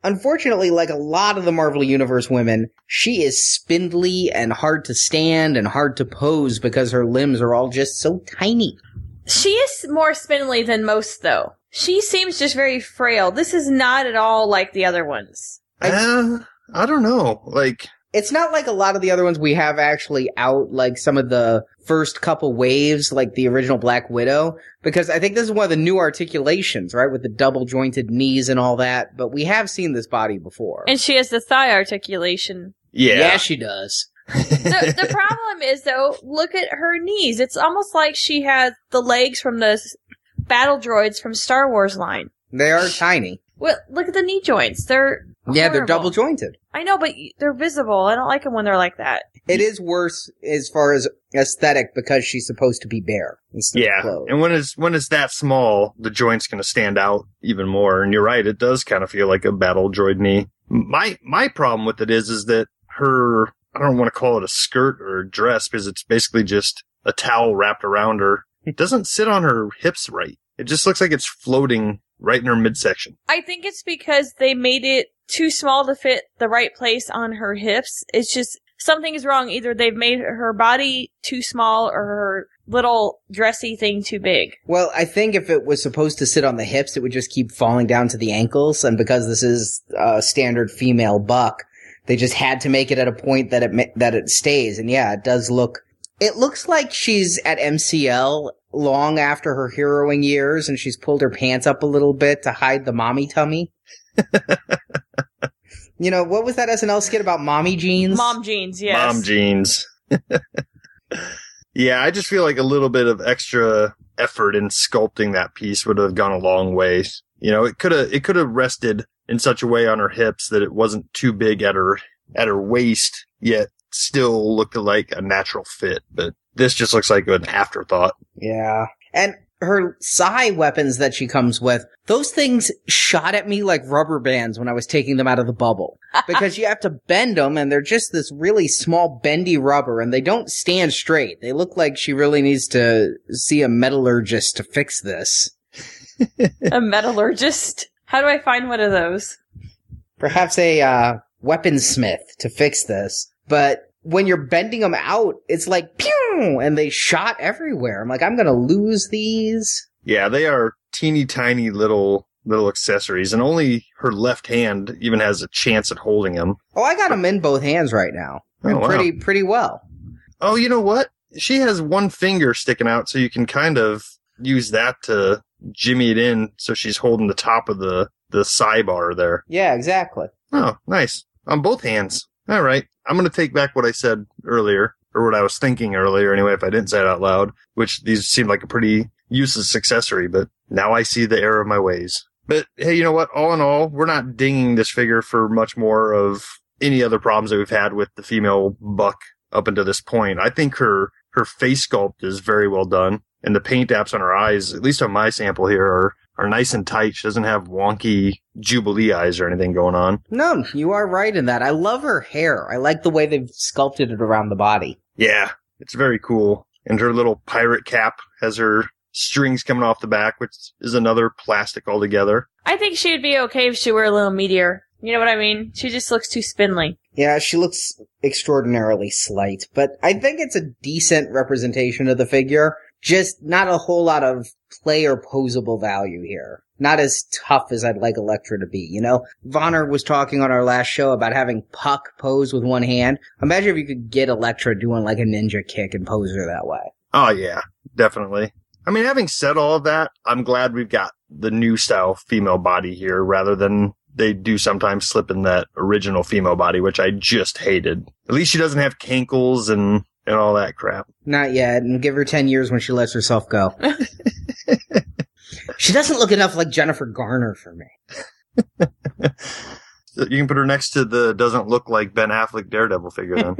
Speaker 3: Unfortunately, like a lot of the Marvel Universe women, she is spindly and hard to stand and hard to pose because her limbs are all just so tiny.
Speaker 2: She is more spindly than most, though. She seems just very frail. This is not at all like the other ones.
Speaker 4: I, uh, I don't know. Like,
Speaker 3: it's not like a lot of the other ones we have actually out, like some of the first couple waves, like the original Black Widow, because I think this is one of the new articulations, right, with the double jointed knees and all that. But we have seen this body before,
Speaker 2: and she has the thigh articulation.
Speaker 4: Yeah,
Speaker 3: yeah, she does.
Speaker 2: the, the problem is though, look at her knees. It's almost like she has the legs from the battle droids from Star Wars line.
Speaker 3: They are tiny.
Speaker 2: Well, look at the knee joints. They're
Speaker 3: yeah, they're double jointed.
Speaker 2: I know, but they're visible. I don't like them when they're like that.
Speaker 3: It is worse as far as aesthetic because she's supposed to be bare instead
Speaker 4: yeah.
Speaker 3: of clothed.
Speaker 4: And when it's when it's that small, the joint's going to stand out even more. And you're right, it does kind of feel like a battle droid knee. My my problem with it is is that her I don't want to call it a skirt or a dress because it's basically just a towel wrapped around her. It doesn't sit on her hips right. It just looks like it's floating right in her midsection.
Speaker 2: I think it's because they made it too small to fit the right place on her hips. It's just something is wrong. Either they've made her body too small or her little dressy thing too big.
Speaker 3: Well, I think if it was supposed to sit on the hips, it would just keep falling down to the ankles. And because this is a standard female buck, they just had to make it at a point that it that it stays. And yeah, it does look. It looks like she's at MCL long after her heroing years, and she's pulled her pants up a little bit to hide the mommy tummy. you know, what was that SNL skit about mommy jeans?
Speaker 2: Mom jeans, yes.
Speaker 4: Mom jeans. yeah, I just feel like a little bit of extra effort in sculpting that piece would have gone a long way. You know, it could have it could have rested in such a way on her hips that it wasn't too big at her at her waist, yet still looked like a natural fit. But this just looks like an afterthought.
Speaker 3: Yeah. And her sai weapons that she comes with, those things shot at me like rubber bands when I was taking them out of the bubble. because you have to bend them and they're just this really small bendy rubber and they don't stand straight. They look like she really needs to see a metallurgist to fix this.
Speaker 2: a metallurgist? How do I find one of those?
Speaker 3: Perhaps a uh, weaponsmith to fix this. But when you're bending them out, it's like pew, and they shot everywhere. I'm like, I'm gonna lose these.
Speaker 4: Yeah, they are teeny tiny little little accessories, and only her left hand even has a chance at holding them.
Speaker 3: Oh, I got them in both hands right now.
Speaker 4: Oh, wow.
Speaker 3: pretty pretty well.
Speaker 4: Oh, you know what? She has one finger sticking out, so you can kind of use that to jimmy it in, so she's holding the top of the the sidebar there.
Speaker 3: Yeah, exactly.
Speaker 4: Oh, nice on both hands. All right. I'm going to take back what I said earlier, or what I was thinking earlier anyway, if I didn't say it out loud, which these seem like a pretty useless accessory, but now I see the error of my ways. But hey, you know what? All in all, we're not dinging this figure for much more of any other problems that we've had with the female buck up until this point. I think her her face sculpt is very well done, and the paint apps on her eyes, at least on my sample here, are are nice and tight. She doesn't have wonky jubilee eyes or anything going on.
Speaker 3: No, you are right in that. I love her hair. I like the way they've sculpted it around the body.
Speaker 4: Yeah, it's very cool. And her little pirate cap has her strings coming off the back, which is another plastic altogether.
Speaker 2: I think she would be okay if she were a little meteor. You know what I mean? She just looks too spindly.
Speaker 3: Yeah, she looks extraordinarily slight, but I think it's a decent representation of the figure. Just not a whole lot of player posable value here. Not as tough as I'd like Elektra to be, you know? Vonner was talking on our last show about having Puck pose with one hand. Imagine if you could get Elektra doing like a ninja kick and pose her that way.
Speaker 4: Oh yeah, definitely. I mean, having said all of that, I'm glad we've got the new style female body here rather than they do sometimes slip in that original female body, which I just hated. At least she doesn't have cankles and, and all that crap.
Speaker 3: Not yet, and give her 10 years when she lets herself go. she doesn't look enough like Jennifer Garner for me.
Speaker 4: you can put her next to the doesn't look like Ben Affleck Daredevil figure then.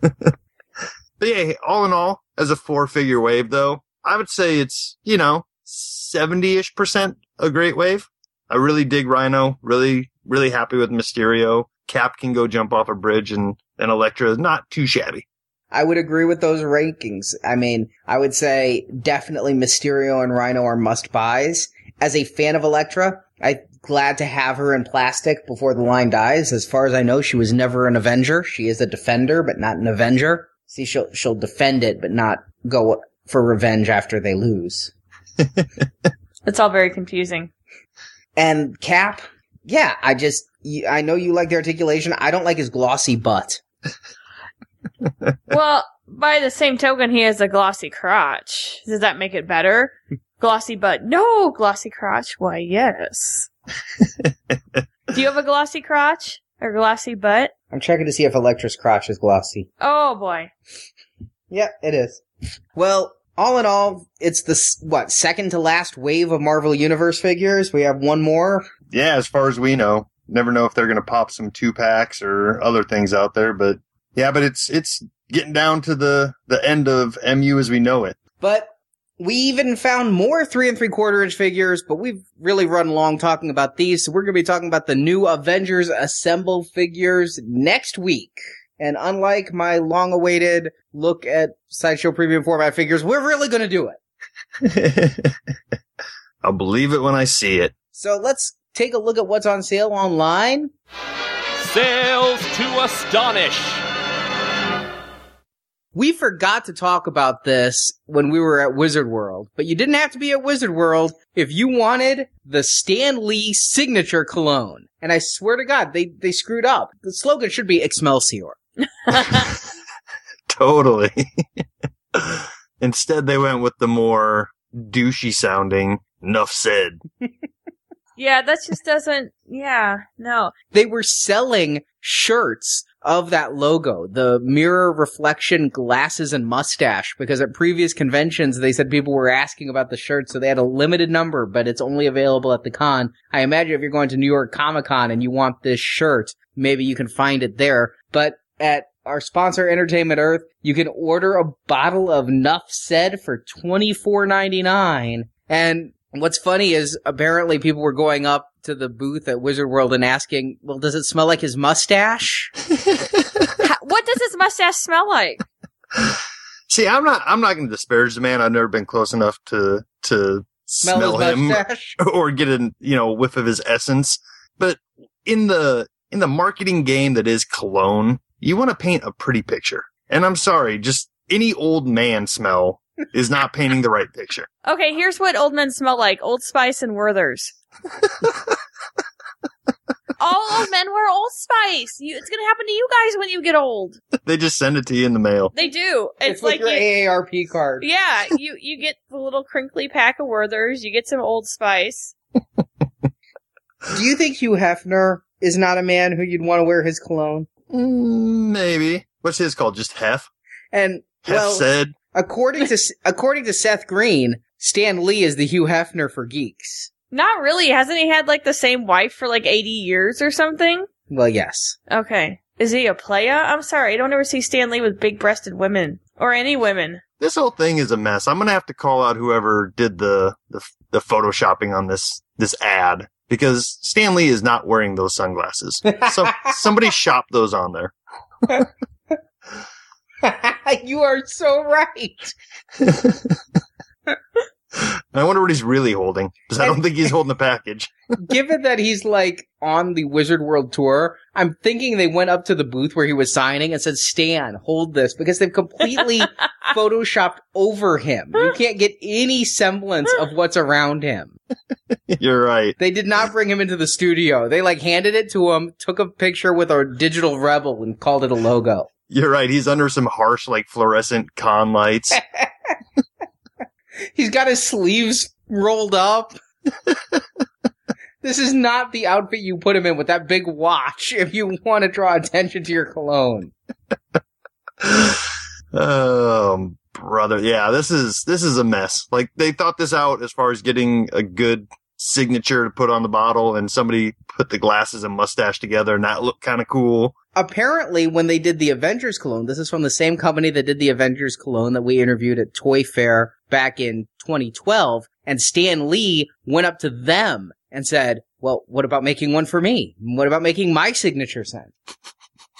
Speaker 4: but yeah, all in all, as a four figure wave though, I would say it's, you know, 70-ish percent a great wave. I really dig Rhino. Really, really happy with Mysterio. Cap can go jump off a bridge and, and Elektra is not too shabby.
Speaker 3: I would agree with those rankings. I mean, I would say definitely Mysterio and Rhino are must buys. As a fan of Elektra, I'm glad to have her in plastic before the line dies. As far as I know, she was never an Avenger. She is a defender, but not an Avenger. See, she'll, she'll defend it, but not go for revenge after they lose.
Speaker 2: It's all very confusing.
Speaker 3: And Cap, yeah, I just, I know you like the articulation. I don't like his glossy butt.
Speaker 2: well, by the same token, he has a glossy crotch. Does that make it better? glossy butt. No, glossy crotch. Why, yes. Do you have a glossy crotch or glossy butt?
Speaker 3: I'm checking to see if Elektra's crotch is glossy.
Speaker 2: Oh boy.
Speaker 3: Yep, it is. Well, all in all, it's the what second to last wave of Marvel Universe figures. We have one more.
Speaker 4: Yeah, as far as we know, never know if they're going to pop some two packs or other things out there, but yeah, but it's it's getting down to the the end of MU as we know it.
Speaker 3: But we even found more three and three quarter inch figures, but we've really run long talking about these, so we're going to be talking about the new Avengers Assemble figures next week. And unlike my long awaited look at sideshow premium format figures, we're really going to do
Speaker 4: it. I'll believe it when I see it.
Speaker 3: So let's take a look at what's on sale online.
Speaker 1: Sales to astonish.
Speaker 3: We forgot to talk about this when we were at Wizard World, but you didn't have to be at Wizard World if you wanted the Stan Lee signature cologne. And I swear to God, they, they screwed up. The slogan should be Excelsior.
Speaker 4: totally. Instead, they went with the more douchey sounding "Nuff said."
Speaker 2: yeah, that just doesn't. Yeah, no.
Speaker 3: They were selling shirts of that logo, the mirror reflection glasses and mustache, because at previous conventions they said people were asking about the shirt, so they had a limited number, but it's only available at the con. I imagine if you're going to New York Comic Con and you want this shirt, maybe you can find it there. But at our sponsor Entertainment Earth, you can order a bottle of Nuff Said for twenty four ninety nine. And what's funny is apparently people were going up to the booth at Wizard World and asking, "Well, does it smell like his mustache?"
Speaker 2: How, what does his mustache smell like?
Speaker 4: See, I'm not. I'm not going to disparage the man. I've never been close enough to to smell, smell him mustache? or get a you know whiff of his essence. But in the in the marketing game that is cologne, you want to paint a pretty picture. And I'm sorry, just any old man smell is not painting the right picture.
Speaker 2: Okay, here's what old men smell like Old Spice and Werther's. All old men wear Old Spice. You, it's going to happen to you guys when you get old.
Speaker 4: they just send it to you in the mail.
Speaker 2: They do.
Speaker 3: It's, it's like your you, AARP card.
Speaker 2: Yeah, you you get the little crinkly pack of Werther's. You get some Old Spice.
Speaker 3: do you think Hugh Hefner is not a man who you'd want to wear his cologne?
Speaker 4: Mm, maybe. What's his called? Just Hef?
Speaker 3: And,
Speaker 4: Hef
Speaker 3: well,
Speaker 4: said.
Speaker 3: According to, according to Seth Green, Stan Lee is the Hugh Hefner for geeks.
Speaker 2: Not really. Hasn't he had like the same wife for like 80 years or something?
Speaker 3: Well, yes.
Speaker 2: Okay. Is he a playa? I'm sorry. I don't ever see Stan Lee with big breasted women. Or any women.
Speaker 4: This whole thing is a mess. I'm gonna have to call out whoever did the the, the photoshopping on this this ad because Stan Lee is not wearing those sunglasses. So somebody shopped those on there.
Speaker 3: you are so right.
Speaker 4: I wonder what he's really holding because I don't think he's holding the package.
Speaker 3: Given that he's like on the Wizard World tour, I'm thinking they went up to the booth where he was signing and said, Stan, hold this because they've completely photoshopped over him. You can't get any semblance of what's around him.
Speaker 4: You're right.
Speaker 3: They did not bring him into the studio. They like handed it to him, took a picture with a digital rebel and called it a logo.
Speaker 4: You're right. He's under some harsh, like fluorescent con lights.
Speaker 3: He's got his sleeves rolled up. this is not the outfit you put him in with that big watch if you want to draw attention to your cologne.
Speaker 4: oh, brother. Yeah, this is, this is a mess. Like they thought this out as far as getting a good signature to put on the bottle and somebody put the glasses and mustache together and that looked kind of cool.
Speaker 3: Apparently, when they did the Avengers cologne, this is from the same company that did the Avengers cologne that we interviewed at Toy Fair back in 2012, and Stan Lee went up to them and said, well, what about making one for me? What about making my signature scent?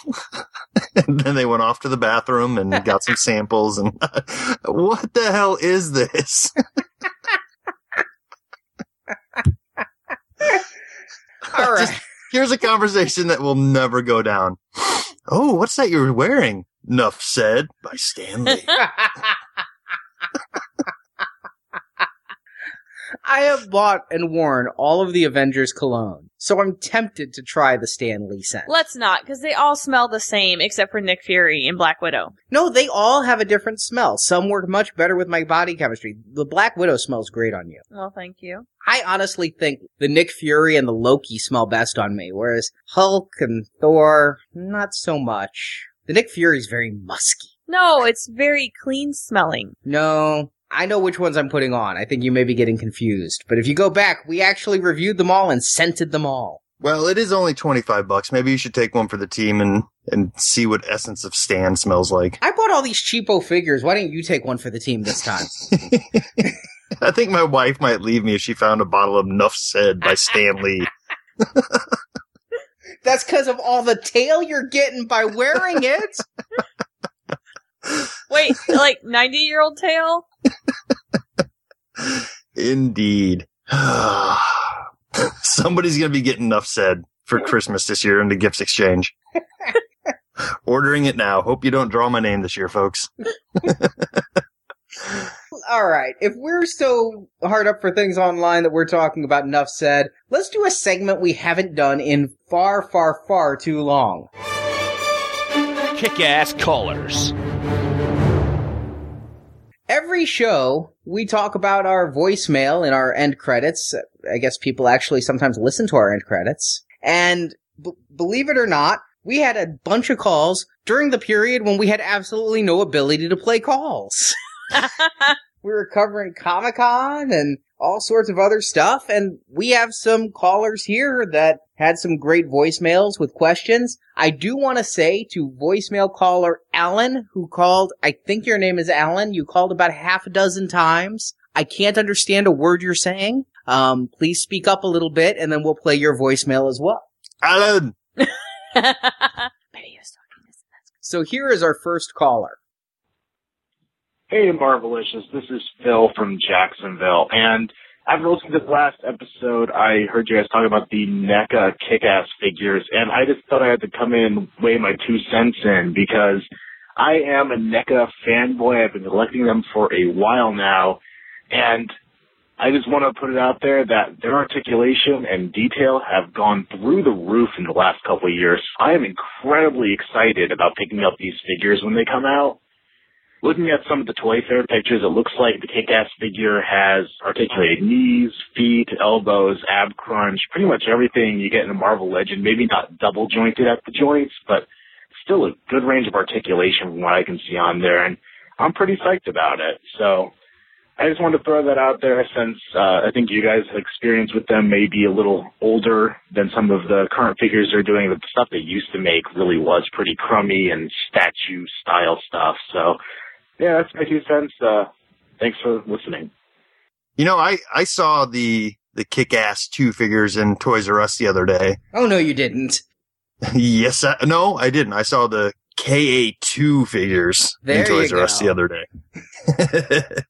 Speaker 4: and then they went off to the bathroom and got some samples and what the hell is this?
Speaker 3: All right.
Speaker 4: Just- here's a conversation that will never go down. Oh, what's that you're wearing? Nuff said by Stan Lee.
Speaker 3: I have bought and worn all of the Avengers cologne, so I'm tempted to try the Stan Lee scent.
Speaker 2: Let's not, because they all smell the same except for Nick Fury and Black Widow.
Speaker 3: No, they all have a different smell. Some work much better with my body chemistry. The Black Widow smells great on you.
Speaker 2: Well, thank you.
Speaker 3: I honestly think the Nick Fury and the Loki smell best on me, whereas Hulk and Thor, not so much. The Nick Fury's very musky.
Speaker 2: No, it's very clean smelling.
Speaker 3: No, I know which ones I'm putting on. I think you may be getting confused. But if you go back, we actually reviewed them all and scented them all.
Speaker 4: well, it is only 25 bucks. Maybe you should take one for the team and, and see what Essence of Stan smells like.
Speaker 3: I bought all these cheapo figures. Why didn't you take one for the team this time?
Speaker 4: I think my wife might leave me if she found a bottle of Nuff said by Stan Lee.
Speaker 3: That's because of all the tail you're getting by wearing it.
Speaker 2: Wait, like 90 year old tail?
Speaker 4: Indeed. Somebody's going to be getting enough said for Christmas this year in the gifts exchange. Ordering it now. Hope you don't draw my name this year, folks.
Speaker 3: all right. If we're so hard up for things online that we're talking about, enough said, let's do a segment we haven't done in far, far, far too long.
Speaker 1: Kick ass callers.
Speaker 3: Every show, we talk about our voicemail in our end credits. I guess people actually sometimes listen to our end credits. And b- believe it or not, we had a bunch of calls during the period when we had absolutely no ability to play calls. we were covering Comic Con and all sorts of other stuff, and we have some callers here that had some great voicemails with questions. I do want to say to voicemail caller Alan, who called, I think your name is Alan, you called about half a dozen times. I can't understand a word you're saying. Um, please speak up a little bit, and then we'll play your voicemail as well.
Speaker 4: Alan!
Speaker 2: Maybe he was talking to
Speaker 3: So here is our first caller.
Speaker 5: Hey, Marvelicious. This is Phil from Jacksonville. And after listening to the last episode, I heard you guys talk about the NECA kick-ass figures, and I just thought I had to come in and weigh my two cents in because I am a NECA fanboy. I've been collecting them for a while now, and I just want to put it out there that their articulation and detail have gone through the roof in the last couple of years. I am incredibly excited about picking up these figures when they come out looking at some of the Toy Fair pictures, it looks like the kick-ass figure has articulated knees, feet, elbows, ab crunch, pretty much everything you get in a Marvel Legend. Maybe not double jointed at the joints, but still a good range of articulation from what I can see on there. And I'm pretty psyched about it. So I just wanted to throw that out there since uh, I think you guys' experience with them may be a little older than some of the current figures they're doing. But the stuff they used to make really was pretty crummy and statue style stuff. So, yeah, that's my two cents. Uh, thanks for listening.
Speaker 4: You know, I, I saw the, the kick-ass two figures in Toys R Us the other day.
Speaker 3: Oh no, you didn't.
Speaker 4: yes, I, no, I didn't. I saw the KA2 figures
Speaker 3: There
Speaker 4: in Toys
Speaker 3: you
Speaker 4: R Us the other day.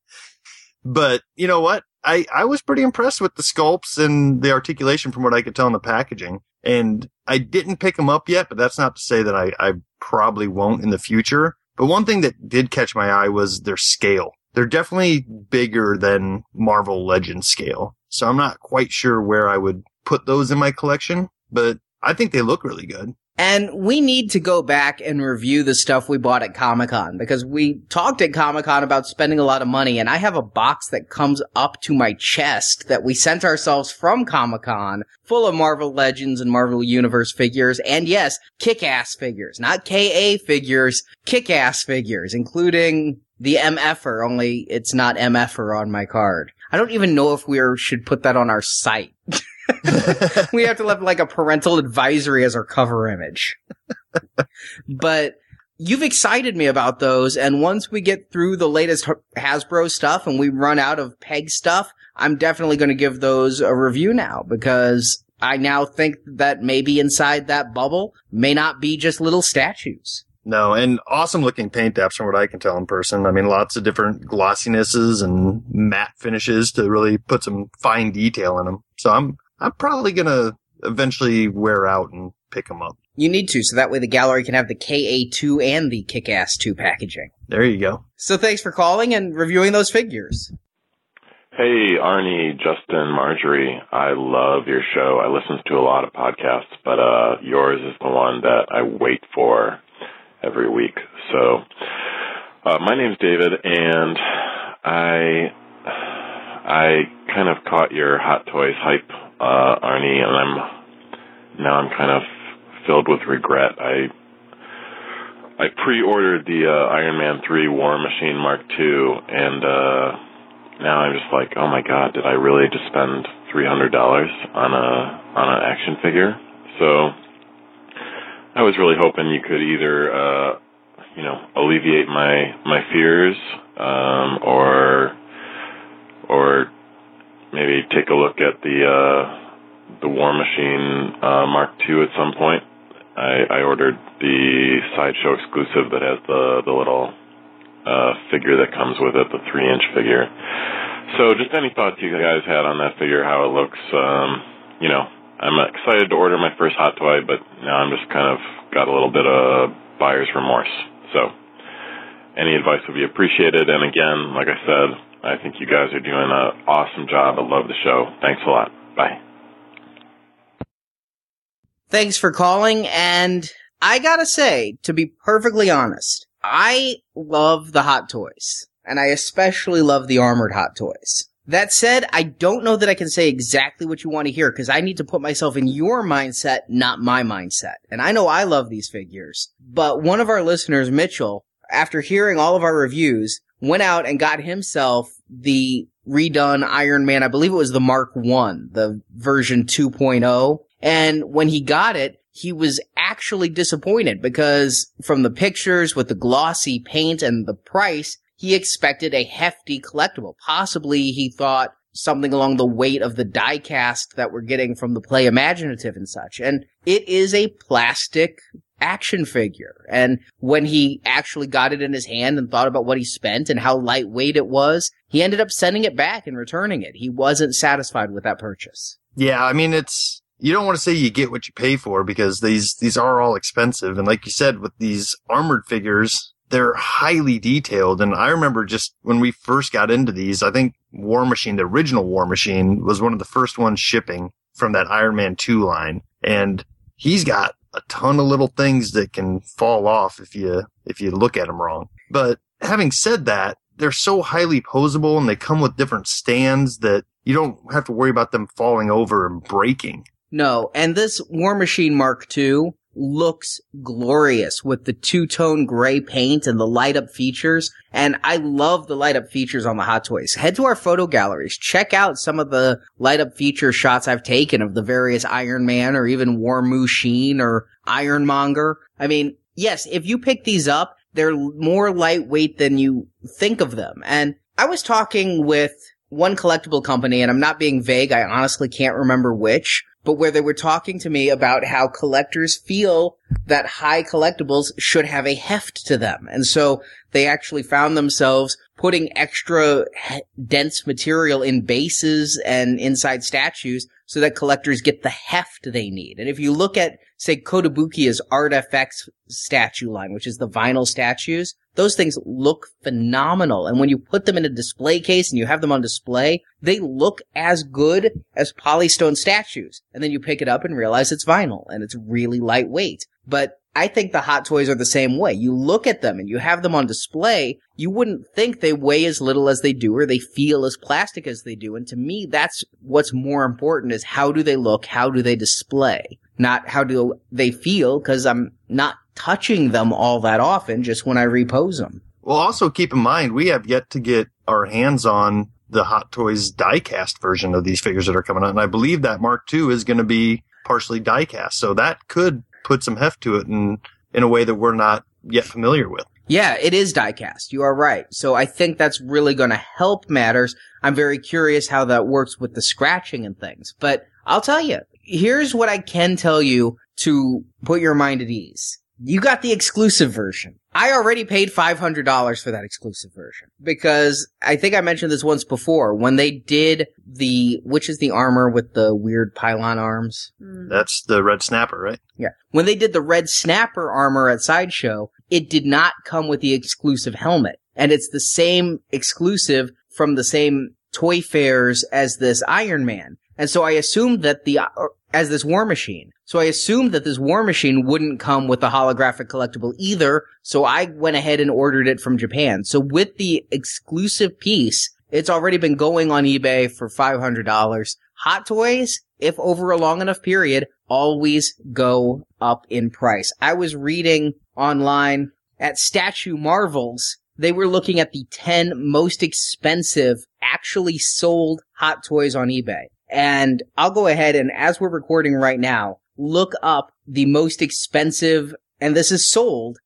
Speaker 4: but you know what? I, I was pretty impressed with the sculpts and the articulation from what I could tell in the packaging. And I didn't pick them up yet, but that's not to say that I, I probably won't in the future. But one thing that did catch my eye was their scale. They're definitely bigger than Marvel Legends scale. So I'm not quite sure where I would put those in my collection, but I think they look really good.
Speaker 3: And we need to go back and review the stuff we bought at Comic Con because we talked at Comic Con about spending a lot of money and I have a box that comes up to my chest that we sent ourselves from Comic Con full of Marvel Legends and Marvel Universe figures and yes, kick-ass figures, not KA figures, kick-ass figures, including the MFer, only it's not MFer on my card. I don't even know if we should put that on our site. we have to have like a parental advisory as our cover image. but you've excited me about those. And once we get through the latest Hasbro stuff and we run out of peg stuff, I'm definitely going to give those a review now because I now think that maybe inside that bubble may not be just little statues.
Speaker 4: No, and awesome looking paint apps from what I can tell in person. I mean, lots of different glossinesses and matte finishes to really put some fine detail in them. So I'm, I'm probably gonna eventually wear out and pick them up.
Speaker 3: You need to, so that way the gallery can have the KA2 and the Kick-Ass 2 packaging.
Speaker 4: There you go.
Speaker 3: So thanks for calling and reviewing those figures.
Speaker 6: Hey, Arnie, Justin, Marjorie. I love your show. I listen to a lot of podcasts, but uh, yours is the one that I wait for every week. So, uh, my name's David, and I I kind of caught your Hot Toys hype, uh, Arnie, and I'm now I'm kind of filled with regret. I I pre-ordered the uh, Iron Man 3 War Machine Mark II, and uh, now I'm just like, oh my god, did I really just spend three hundred dollars on a on an action figure? So I was really hoping you could either uh, you know alleviate my my fears, um, or or maybe take a look at the uh, the War Machine uh, Mark II at some point. I, I ordered the sideshow exclusive that has the the little uh, figure that comes with it, the three inch figure. So just any thoughts you guys had on that figure, how it looks, um, you know, I'm excited to order my first hot toy, but now I'm just kind of got a little bit of buyer's remorse. So any advice would be appreciated. And again, like I said, I think you guys are doing an awesome job. I love the show. Thanks a lot. Bye.
Speaker 3: Thanks for calling, and I gotta say, to be perfectly honest, I love the hot toys, and I especially love the armored hot toys. That said, I don't know that I can say exactly what you want to hear because I need to put myself in your mindset, not my mindset. And I know I love these figures, but one of our listeners, Mitchell, after hearing all of our reviews, went out and got himself the redone Iron Man. I believe it was the Mark 1, the version 2.0. And when he got it, he was actually disappointed because from the pictures with the glossy paint and the price, he expected a hefty collectible. Possibly he thought something along the weight of the die cast that we're getting from the play imaginative and such. And it is a plastic action figure. And when he actually got it in his hand and thought about what he spent and how lightweight it was, he ended up sending it back and returning it. He wasn't satisfied with that purchase.
Speaker 4: Yeah, I mean, it's, you don't want to say you get what you pay for because these, these are all expensive. And like you said, with these armored figures, they're highly detailed. And I remember just when we first got into these, I think War Machine, the original War Machine was one of the first ones shipping from that Iron Man 2 line. And he's got a ton of little things that can fall off if you, if you look at them wrong. But having said that, they're so highly posable and they come with different stands that you don't have to worry about them falling over and breaking.
Speaker 3: No, and this War Machine Mark II looks glorious with the two-tone gray paint and the light up features. And I love the light up features on the Hot Toys. Head to our photo galleries. Check out some of the light up feature shots I've taken of the various Iron Man or even War Machine or Ironmonger. I mean, yes, if you pick these up, they're more lightweight than you think of them. And I was talking with one collectible company, and I'm not being vague. I honestly can't remember which, but where they were talking to me about how collectors feel that high collectibles should have a heft to them. And so they actually found themselves putting extra dense material in bases and inside statues so that collectors get the heft they need. And if you look at, say, Kotobukiya's Art FX statue line, which is the vinyl statues, those things look phenomenal. And when you put them in a display case and you have them on display, they look as good as polystone statues. And then you pick it up and realize it's vinyl and it's really lightweight. But I think the hot toys are the same way. You look at them and you have them on display, you wouldn't think they weigh as little as they do or they feel as plastic as they do. And to me, that's what's more important is how do they look? How do they display? Not how do they feel? Cause I'm not touching them all that often, just when I repose them.
Speaker 4: Well, also keep in mind, we have yet to get our hands on the Hot Toys diecast version of these figures that are coming out. And I believe that Mark II is going to be partially diecast. So that could put some heft to it in, in a way that we're not yet familiar with.
Speaker 3: Yeah, it is diecast. You are right. So I think that's really going to help matters. I'm very curious how that works with the scratching and things. But I'll tell you, here's what I can tell you to put your mind at ease. You got the exclusive version. I already paid $500 for that exclusive version because I think I mentioned this once before when they did the, which is the armor with the weird pylon arms.
Speaker 2: Mm.
Speaker 4: That's the red snapper, right?
Speaker 3: Yeah. When they did the red snapper armor at Sideshow, it did not come with the exclusive helmet. And it's the same exclusive from the same toy fairs as this Iron Man. And so I assumed that the, or, as this War Machine. So I assumed that this War Machine wouldn't come with a holographic collectible either. So I went ahead and ordered it from Japan. So with the exclusive piece, it's already been going on eBay for $500. Hot toys, if over a long enough period, always go up in price. I was reading online at Statue Marvels, they were looking at the 10 most expensive actually sold hot toys on eBay. And I'll go ahead and as we're recording right now, look up the most expensive, and this is sold,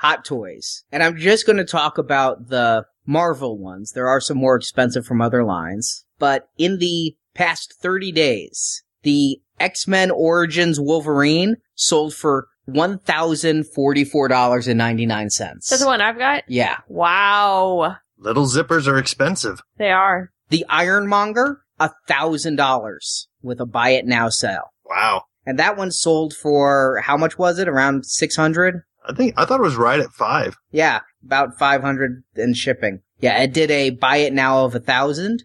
Speaker 3: hot toys. And I'm just going to talk about the Marvel ones. There are some more expensive from other lines. But in the past 30 days, the X-Men Origins Wolverine sold for $1,044.99.
Speaker 2: That's the one I've got?
Speaker 3: Yeah.
Speaker 2: Wow.
Speaker 4: Little zippers are expensive.
Speaker 2: They are.
Speaker 3: The Ironmonger, $1,000 with a buy it now sale.
Speaker 4: Wow.
Speaker 3: And that one sold for, how much was it? Around 600?
Speaker 4: I think, I thought it was right at five.
Speaker 3: Yeah, about 500 in shipping. Yeah, it did a buy it now of a thousand.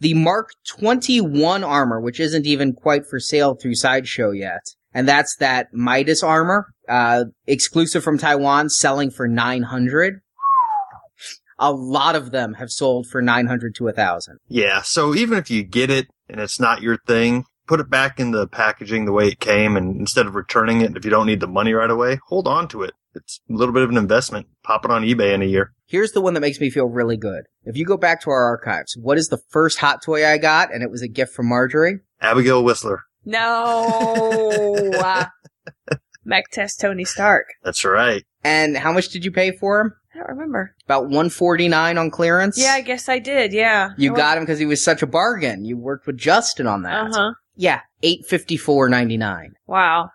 Speaker 3: The Mark 21 armor, which isn't even quite for sale through Sideshow yet. And that's that Midas armor, uh, exclusive from Taiwan, selling for 900. A lot of them have sold for 900 to a 1000.
Speaker 4: Yeah. So even if you get it and it's not your thing, put it back in the packaging the way it came. And instead of returning it, if you don't need the money right away, hold on to it. It's a little bit of an investment. Pop it on eBay in a year.
Speaker 3: Here's the one that makes me feel really good. If you go back to our archives, what is the first hot toy I got? And it was a gift from Marjorie.
Speaker 4: Abigail Whistler.
Speaker 2: No. uh, Mech test Tony Stark.
Speaker 4: That's right.
Speaker 3: And how much did you pay for him?
Speaker 2: I don't remember.
Speaker 3: About 149 on clearance?
Speaker 2: Yeah, I guess I did. Yeah.
Speaker 3: You got him because he was such a bargain. You worked with Justin on that.
Speaker 2: Uh huh.
Speaker 3: Yeah, eight fifty four ninety nine.
Speaker 2: Wow.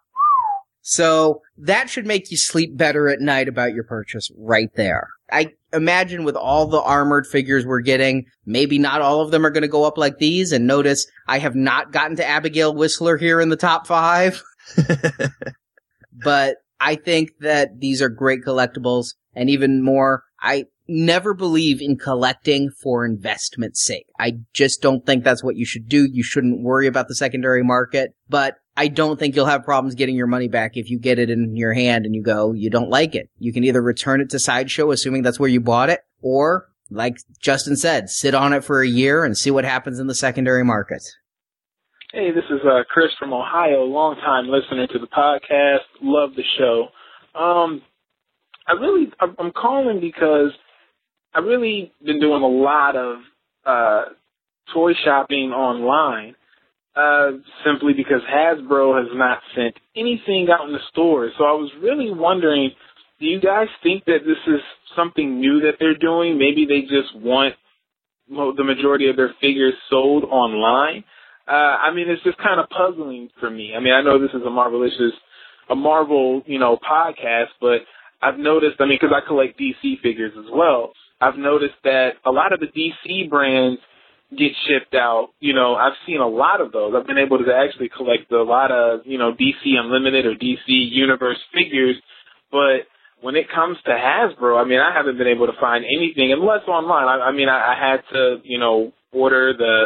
Speaker 3: So that should make you sleep better at night about your purchase right there. I imagine with all the armored figures we're getting, maybe not all of them are going to go up like these. And notice I have not gotten to Abigail Whistler here in the top five, but I think that these are great collectibles and even more. I never believe in collecting for investment's sake. I just don't think that's what you should do. You shouldn't worry about the secondary market, but I don't think you'll have problems getting your money back if you get it in your hand and you go, you don't like it. You can either return it to Sideshow, assuming that's where you bought it, or, like Justin said, sit on it for a year and see what happens in the secondary market.
Speaker 7: Hey, this is uh, Chris from Ohio, longtime listener to the podcast. Love the show. Um, I really, I'm calling because I really been doing a lot of uh, toy shopping online, uh, simply because Hasbro has not sent anything out in the stores. So I was really wondering, do you guys think that this is something new that they're doing? Maybe they just want the majority of their figures sold online. Uh, I mean, it's just kind of puzzling for me. I mean, I know this is a Marvelicious, a Marvel, you know, podcast, but I've noticed, I mean, because I collect DC figures as well, I've noticed that a lot of the DC brands get shipped out. You know, I've seen a lot of those. I've been able to actually collect a lot of, you know, DC Unlimited or DC Universe figures, but when it comes to Hasbro, I mean, I haven't been able to find anything unless online. I, I mean, I, I had to, you know, order the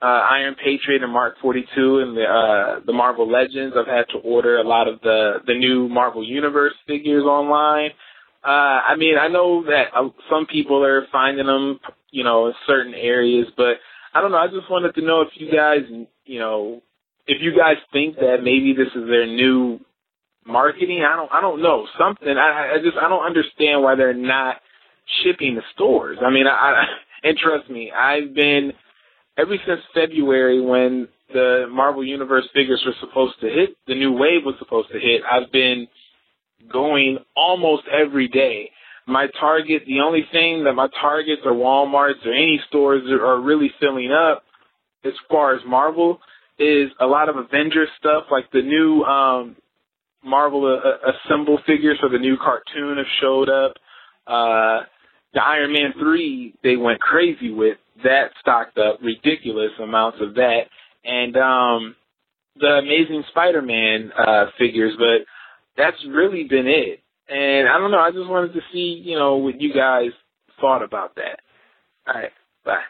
Speaker 7: uh, Iron Patriot and Mark 42 and the uh, the Marvel Legends. I've had to order a lot of the the new Marvel Universe figures online. Uh, I mean, I know that uh, some people are finding them, you know, in certain areas, but I don't know. I just wanted to know if you guys, you know, if you guys think that maybe this is their new marketing. I don't I don't know something. I I just I don't understand why they're not shipping to stores. I mean, I, I and trust me, I've been ever since February when the Marvel Universe figures were supposed to hit, the new wave was supposed to hit. I've been going almost every day. My Target, the only thing that my Targets or WalMarts or any stores are really filling up as far as Marvel is a lot of Avengers stuff, like the new um Marvel uh, assemble figures for the new cartoon have showed up. Uh, the Iron Man 3 they went crazy with. That stocked up ridiculous amounts of that. And um, the Amazing Spider-Man uh, figures, but that's really been it. And I don't know, I just wanted to see, you know, what you guys thought about that. All right, bye.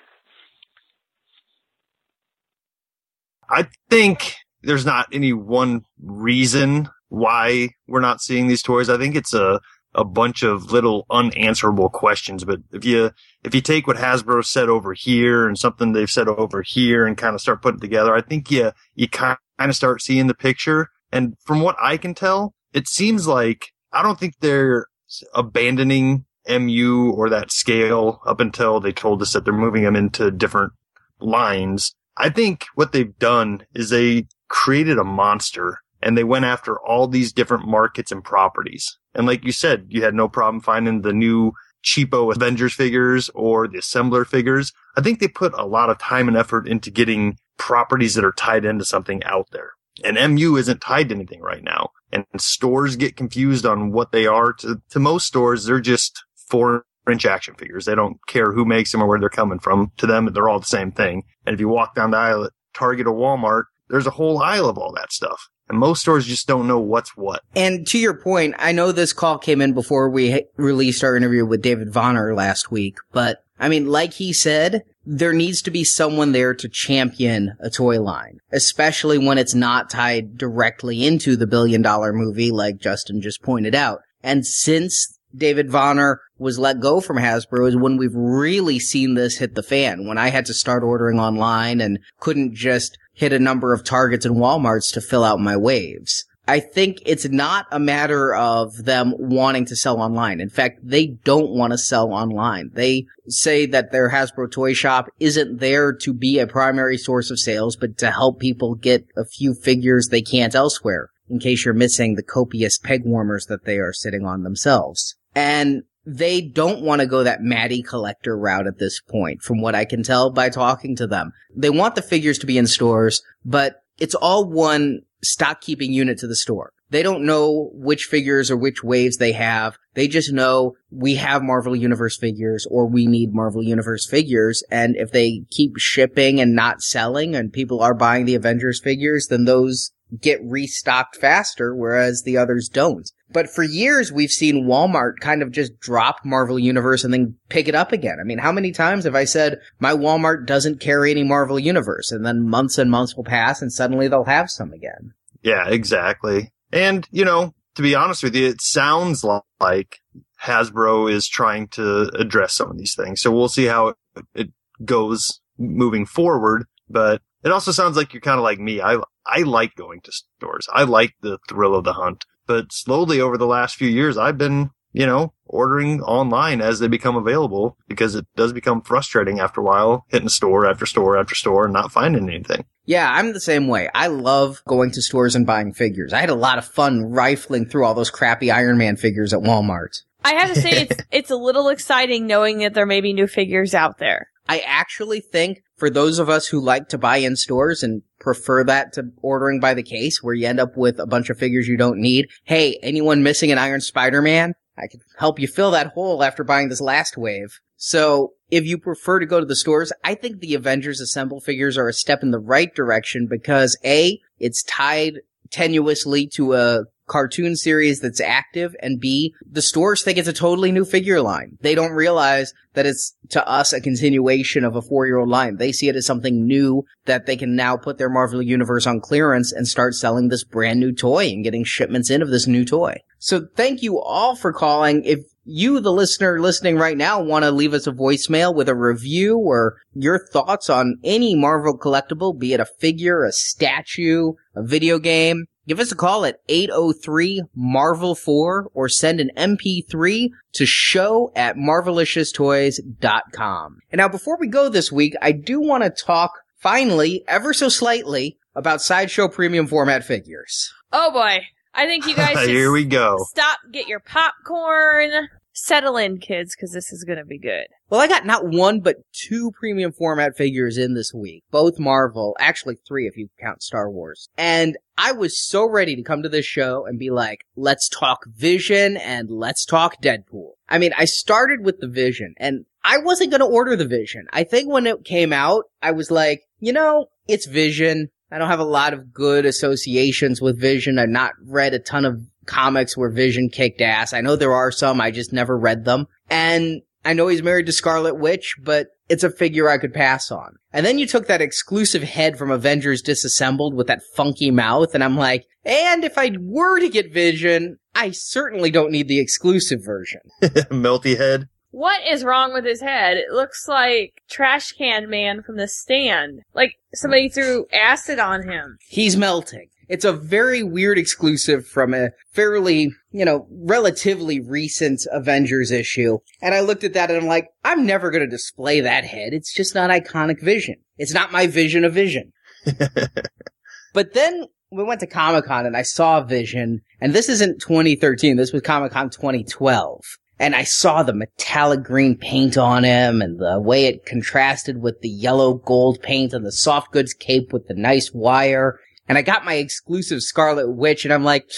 Speaker 4: I think there's not any one reason why we're not seeing these toys. I think it's a, a bunch of little unanswerable questions. But if you, if you take what Hasbro said over here and something they've said over here and kind of start putting together, I think you, you kind of start seeing the picture. And from what I can tell, it seems like I don't think they're abandoning MU or that scale up until they told us that they're moving them into different lines. I think what they've done is they created a monster and they went after all these different markets and properties. And like you said, you had no problem finding the new cheapo Avengers figures or the assembler figures. I think they put a lot of time and effort into getting properties that are tied into something out there. And MU isn't tied to anything right now. And stores get confused on what they are. To, to most stores, they're just four inch action figures. They don't care who makes them or where they're coming from. To them, they're all the same thing. And if you walk down the aisle at Target or Walmart, there's a whole aisle of all that stuff. And most stores just don't know what's what.
Speaker 3: And to your point, I know this call came in before we released our interview with David Vonner last week, but I mean, like he said, there needs to be someone there to champion a toy line, especially when it's not tied directly into the billion dollar movie, like Justin just pointed out. And since David Vonner was let go from Hasbro is when we've really seen this hit the fan. When I had to start ordering online and couldn't just hit a number of targets and Walmarts to fill out my waves. I think it's not a matter of them wanting to sell online. In fact, they don't want to sell online. They say that their Hasbro toy shop isn't there to be a primary source of sales, but to help people get a few figures they can't elsewhere, in case you're missing the copious peg warmers that they are sitting on themselves. And they don't want to go that Matty collector route at this point, from what I can tell by talking to them. They want the figures to be in stores, but it's all one stock keeping unit to the store. They don't know which figures or which waves they have. They just know we have Marvel Universe figures or we need Marvel Universe figures. And if they keep shipping and not selling and people are buying the Avengers figures, then those get restocked faster, whereas the others don't. But for years, we've seen Walmart kind of just drop Marvel Universe and then pick it up again. I mean, how many times have I said, my Walmart doesn't carry any Marvel Universe? And then months and months will pass and suddenly they'll have some again.
Speaker 4: Yeah, exactly. And, you know, to be honest with you, it sounds like Hasbro is trying to address some of these things. So we'll see how it goes moving forward. But It also sounds like you're kind of like me. I I like going to stores. I like the thrill of the hunt. But slowly over the last few years, I've been, you know, ordering online as they become available because it does become frustrating after a while hitting store after store after store and not finding anything.
Speaker 3: Yeah, I'm the same way. I love going to stores and buying figures. I had a lot of fun rifling through all those crappy Iron Man figures at Walmart.
Speaker 2: I have to say it's it's a little exciting knowing that there may be new figures out there.
Speaker 3: I actually think for those of us who like to buy in stores and prefer that to ordering by the case where you end up with a bunch of figures you don't need. Hey, anyone missing an Iron Spider-Man? I can help you fill that hole after buying this last wave. So if you prefer to go to the stores, I think the Avengers Assemble figures are a step in the right direction because A, it's tied tenuously to a cartoon series that's active and B, the stores think it's a totally new figure line. They don't realize that it's to us a continuation of a four year old line. They see it as something new that they can now put their Marvel universe on clearance and start selling this brand new toy and getting shipments in of this new toy. So thank you all for calling. If you, the listener listening right now, want to leave us a voicemail with a review or your thoughts on any Marvel collectible, be it a figure, a statue, a video game, Give us a call at 803 Marvel 4 or send an MP3 to show at marvelicioustoys.com. And now before we go this week, I do want to talk finally, ever so slightly, about Sideshow premium format figures.
Speaker 2: Oh boy. I think you guys should
Speaker 4: Here we go.
Speaker 2: stop, get your popcorn, settle in, kids, because this is going to be good.
Speaker 3: Well, I got not one, but two premium format figures in this week. Both Marvel. Actually, three if you count Star Wars. And I was so ready to come to this show and be like, let's talk Vision and let's talk Deadpool. I mean, I started with the Vision and I wasn't going to order the Vision. I think when it came out, I was like, you know, it's Vision. I don't have a lot of good associations with Vision. I've not read a ton of comics where Vision kicked ass. I know there are some, I just never read them. And I know he's married to Scarlet Witch, but it's a figure I could pass on. And then you took that exclusive head from Avengers Disassembled with that funky mouth, and I'm like, and if I were to get Vision, I certainly don't need the exclusive version.
Speaker 4: Melty head.
Speaker 2: What is wrong with his head? It looks like Trash Can Man from the stand. Like somebody threw acid on him.
Speaker 3: He's melting. It's a very weird exclusive from a fairly, you know, relatively recent Avengers issue. And I looked at that and I'm like, I'm never going to display that head. It's just not iconic vision. It's not my vision of vision. but then we went to Comic Con and I saw Vision, and this isn't 2013. This was Comic Con 2012. And I saw the metallic green paint on him and the way it contrasted with the yellow gold paint and the soft goods cape with the nice wire. And I got my exclusive Scarlet Witch and I'm like,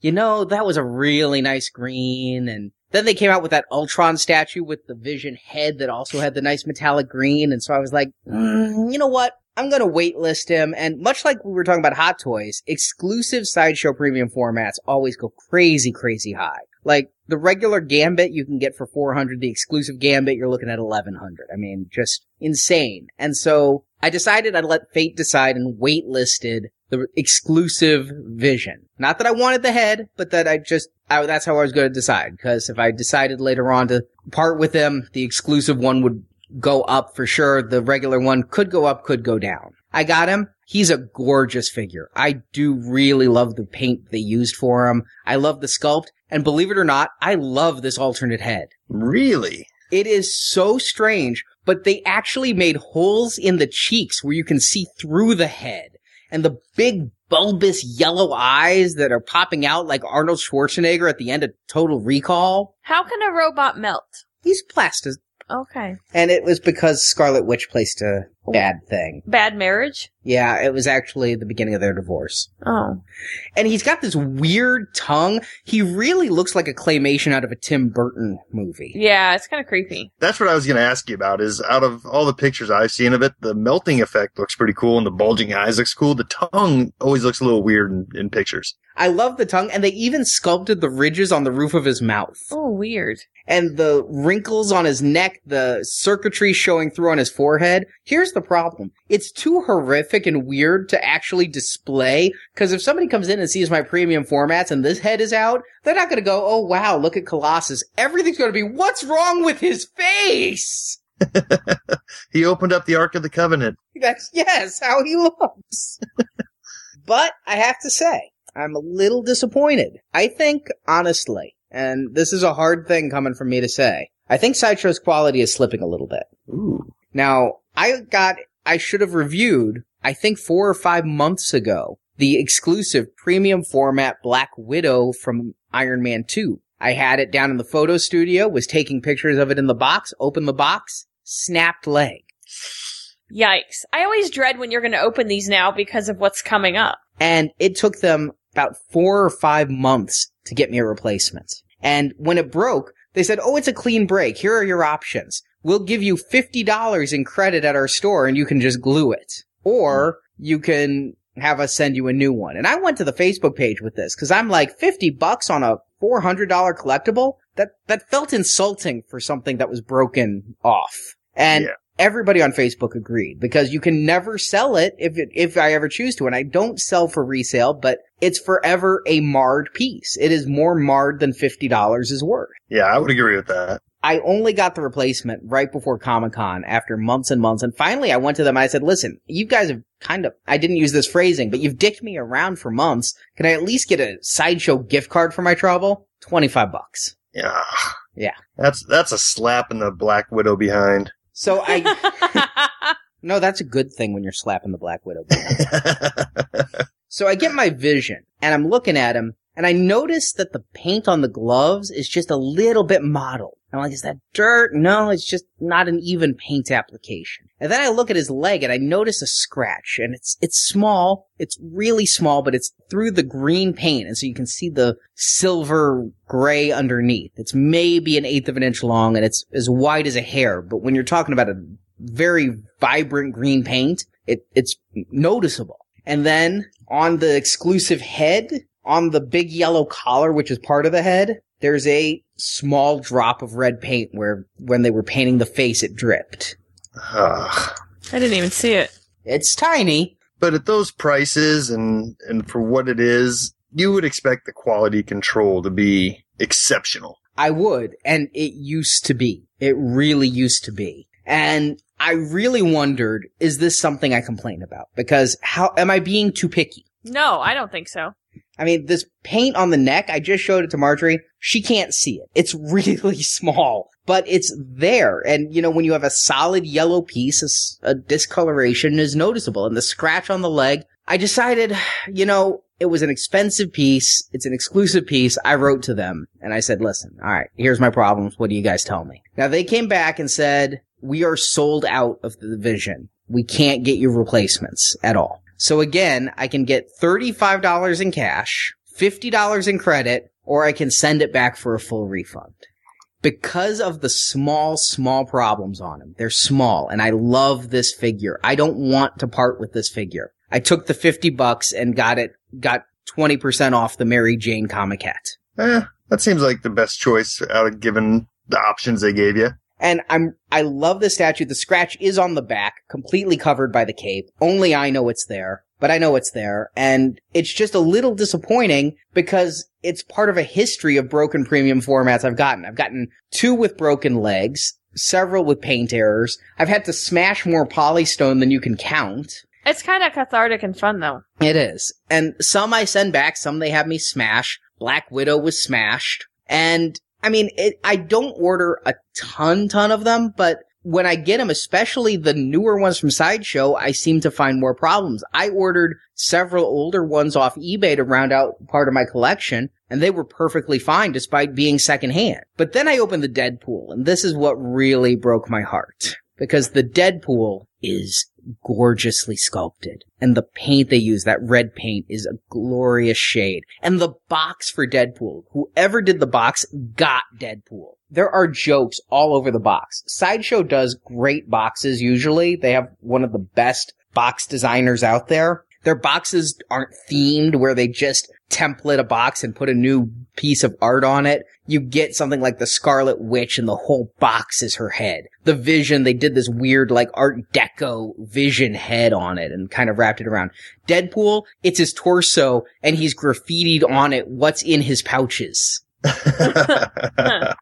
Speaker 3: you know, that was a really nice green. And then they came out with that Ultron statue with the Vision head that also had the nice metallic green. And so I was like, mm, you know what? I'm to waitlist him. And much like we were talking about Hot Toys, exclusive Sideshow premium formats always go crazy, crazy high. Like the regular Gambit you can get for 400, the exclusive Gambit you're looking at 1100. I mean, just insane. And so I decided I'd let fate decide and waitlisted the exclusive vision. Not that I wanted the head, but that I just, I, that's how I was going to decide. Because if I decided later on to part with them, the exclusive one would go up for sure. The regular one could go up, could go down. I got him. He's a gorgeous figure. I do really love the paint they used for him. I love the sculpt. And believe it or not, I love this alternate head.
Speaker 4: Really?
Speaker 3: It is so strange, but they actually made holes in the cheeks where you can see through the head. And the big bulbous yellow eyes that are popping out like Arnold Schwarzenegger at the end of Total Recall.
Speaker 2: How can a robot melt?
Speaker 3: He's plastic.
Speaker 2: Okay.
Speaker 3: And it was because Scarlet Witch placed a bad thing.
Speaker 2: Bad marriage?
Speaker 3: Yeah, it was actually the beginning of their divorce.
Speaker 2: Oh.
Speaker 3: And he's got this weird tongue. He really looks like a claymation out of a Tim Burton movie.
Speaker 2: Yeah, it's kind of creepy.
Speaker 4: That's what I was going to ask you about is out of all the pictures I've seen of it, the melting effect looks pretty cool and the bulging eyes looks cool. The tongue always looks a little weird in, in pictures.
Speaker 3: I love the tongue, and they even sculpted the ridges on the roof of his mouth.
Speaker 2: Oh, weird.
Speaker 3: And the wrinkles on his neck, the circuitry showing through on his forehead. Here's the problem. It's too horrific and weird to actually display, because if somebody comes in and sees my premium formats and this head is out, they're not gonna go, oh wow, look at Colossus. Everything's gonna be, what's wrong with his face?
Speaker 4: he opened up the Ark of the Covenant.
Speaker 3: That's yes, how he looks. but I have to say, I'm a little disappointed. I think, honestly, and this is a hard thing coming from me to say, I think Sideshow's quality is slipping a little bit.
Speaker 4: Ooh.
Speaker 3: Now, I got, I should have reviewed, I think four or five months ago, the exclusive premium format Black Widow from Iron Man 2. I had it down in the photo studio, was taking pictures of it in the box, opened the box, snapped leg.
Speaker 2: Yikes. I always dread when you're going to open these now because of what's coming up.
Speaker 3: And it took them about four or five months to get me a replacement. And when it broke, they said, Oh, it's a clean break. Here are your options. We'll give you $50 in credit at our store and you can just glue it. Or you can have us send you a new one. And I went to the Facebook page with this because I'm like 50 bucks on a $400 collectible. That, that felt insulting for something that was broken off. And
Speaker 4: Yeah.
Speaker 3: everybody on Facebook agreed because you can never sell it if it, if I ever choose to. And I don't sell for resale, but it's forever a marred piece. It is more marred than $50 is worth.
Speaker 4: Yeah, I would agree with that.
Speaker 3: I only got the replacement right before Comic Con after months and months. And finally I went to them and I said, listen, you guys have kind of, I didn't use this phrasing, but you've dicked me around for months. Can I at least get a sideshow gift card for my trouble? 25 bucks.
Speaker 4: Yeah.
Speaker 3: Yeah.
Speaker 4: That's that's a slap in the Black Widow behind.
Speaker 3: So I, no, that's a good thing when you're slapping the Black Widow. So I get my vision and I'm looking at him and I notice that the paint on the gloves is just a little bit mottled. I'm like, is that dirt? No, it's just not an even paint application. And then I look at his leg and I notice a scratch and it's, it's small. It's really small, but it's through the green paint. And so you can see the silver gray underneath. It's maybe an eighth of an inch long and it's as wide as a hair. But when you're talking about a very vibrant green paint, it, it's noticeable. And then on the exclusive head, on the big yellow collar, which is part of the head, there's a small drop of red paint where when they were painting the face, it dripped.
Speaker 4: Ugh.
Speaker 2: I didn't even see it.
Speaker 3: It's tiny.
Speaker 4: But at those prices and and for what it is, you would expect the quality control to be exceptional.
Speaker 3: I would, and it used to be. It really used to be. And I really wondered, is this something I complain about? Because how, am I being too picky?
Speaker 2: No, I don't think so.
Speaker 3: I mean, this paint on the neck, I just showed it to Marjorie. She can't see it. It's really small, but it's there. And, you know, when you have a solid yellow piece, a discoloration is noticeable. And the scratch on the leg, I decided, you know, it was an expensive piece. It's an exclusive piece. I wrote to them and I said, listen, all right, here's my problems. What do you guys tell me? Now they came back and said, we are sold out of the division. We can't get you replacements at all. So again, I can get $35 in cash, $50 in credit, or I can send it back for a full refund. Because of the small, small problems on him. They're small, and I love this figure. I don't want to part with this figure. I took the 50 bucks and got it, got 20% off the Mary Jane Comiquette.
Speaker 4: Eh, that seems like the best choice out of given the options they gave you.
Speaker 3: And I'm, I love the statue. The scratch is on the back, completely covered by the cape. Only I know it's there, but I know it's there. And it's just a little disappointing because it's part of a history of broken premium formats I've gotten. I've gotten two with broken legs, several with paint errors. I've had to smash more polystone than you can count.
Speaker 2: It's kind of cathartic and fun, though.
Speaker 3: It is. And some I send back, some they have me smash. Black Widow was smashed. And I mean, it, I don't order a ton, ton of them, but when I get them, especially the newer ones from Sideshow, I seem to find more problems. I ordered several older ones off eBay to round out part of my collection, and they were perfectly fine despite being secondhand. But then I opened the Deadpool, and this is what really broke my heart. Because the Deadpool is gorgeously sculpted. And the paint they use, that red paint, is a glorious shade. And the box for Deadpool, whoever did the box got Deadpool. There are jokes all over the box. Sideshow does great boxes usually. They have one of the best box designers out there. Their boxes aren't themed where they just template a box and put a new piece of art on it. You get something like the Scarlet Witch and the whole box is her head. The Vision, they did this weird like art deco vision head on it and kind of wrapped it around. Deadpool, it's his torso and he's graffitied on it what's in his pouches.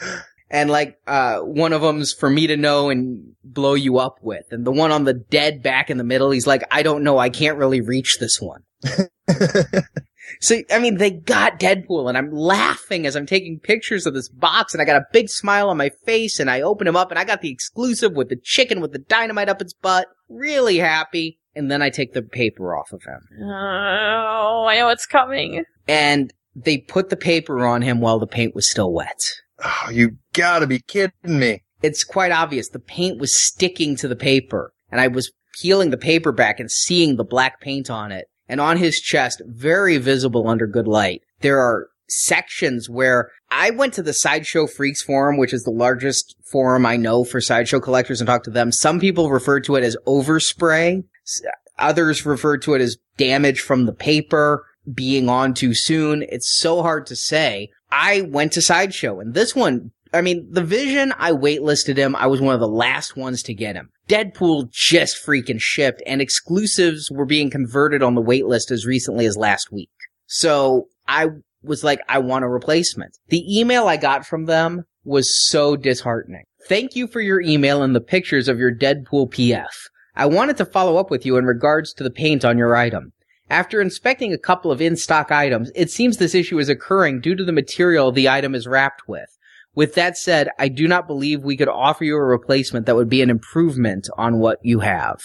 Speaker 3: And like, uh, one of them's for me to know and blow you up with. And the one on the dead back in the middle, he's like, I don't know. I can't really reach this one. So, I mean, they got Deadpool and I'm laughing as I'm taking pictures of this box and I got a big smile on my face and I open him up and I got the exclusive with the chicken with the dynamite up its butt. Really happy. And then I take the paper off of him.
Speaker 2: Oh, I know what's coming.
Speaker 3: And they put the paper on him while the paint was still wet.
Speaker 4: Oh, you gotta be kidding me.
Speaker 3: It's quite obvious. The paint was sticking to the paper and I was peeling the paper back and seeing the black paint on it and on his chest, very visible under good light, there are sections where I went to the Sideshow Freaks forum, which is the largest forum I know for sideshow collectors and talked to them. Some people refer to it as overspray. Others refer to it as damage from the paper being on too soon. It's so hard to say. I went to Sideshow and this one, I mean, the vision, I waitlisted him. I was one of the last ones to get him. Deadpool just freaking shipped and exclusives were being converted on the waitlist as recently as last week. So I was like, I want a replacement. The email I got from them was so disheartening. Thank you for your email and the pictures of your Deadpool PF. I wanted to follow up with you in regards to the paint on your item. After inspecting a couple of in-stock items, it seems this issue is occurring due to the material the item is wrapped with. With that said, I do not believe we could offer you a replacement that would be an improvement on what you have.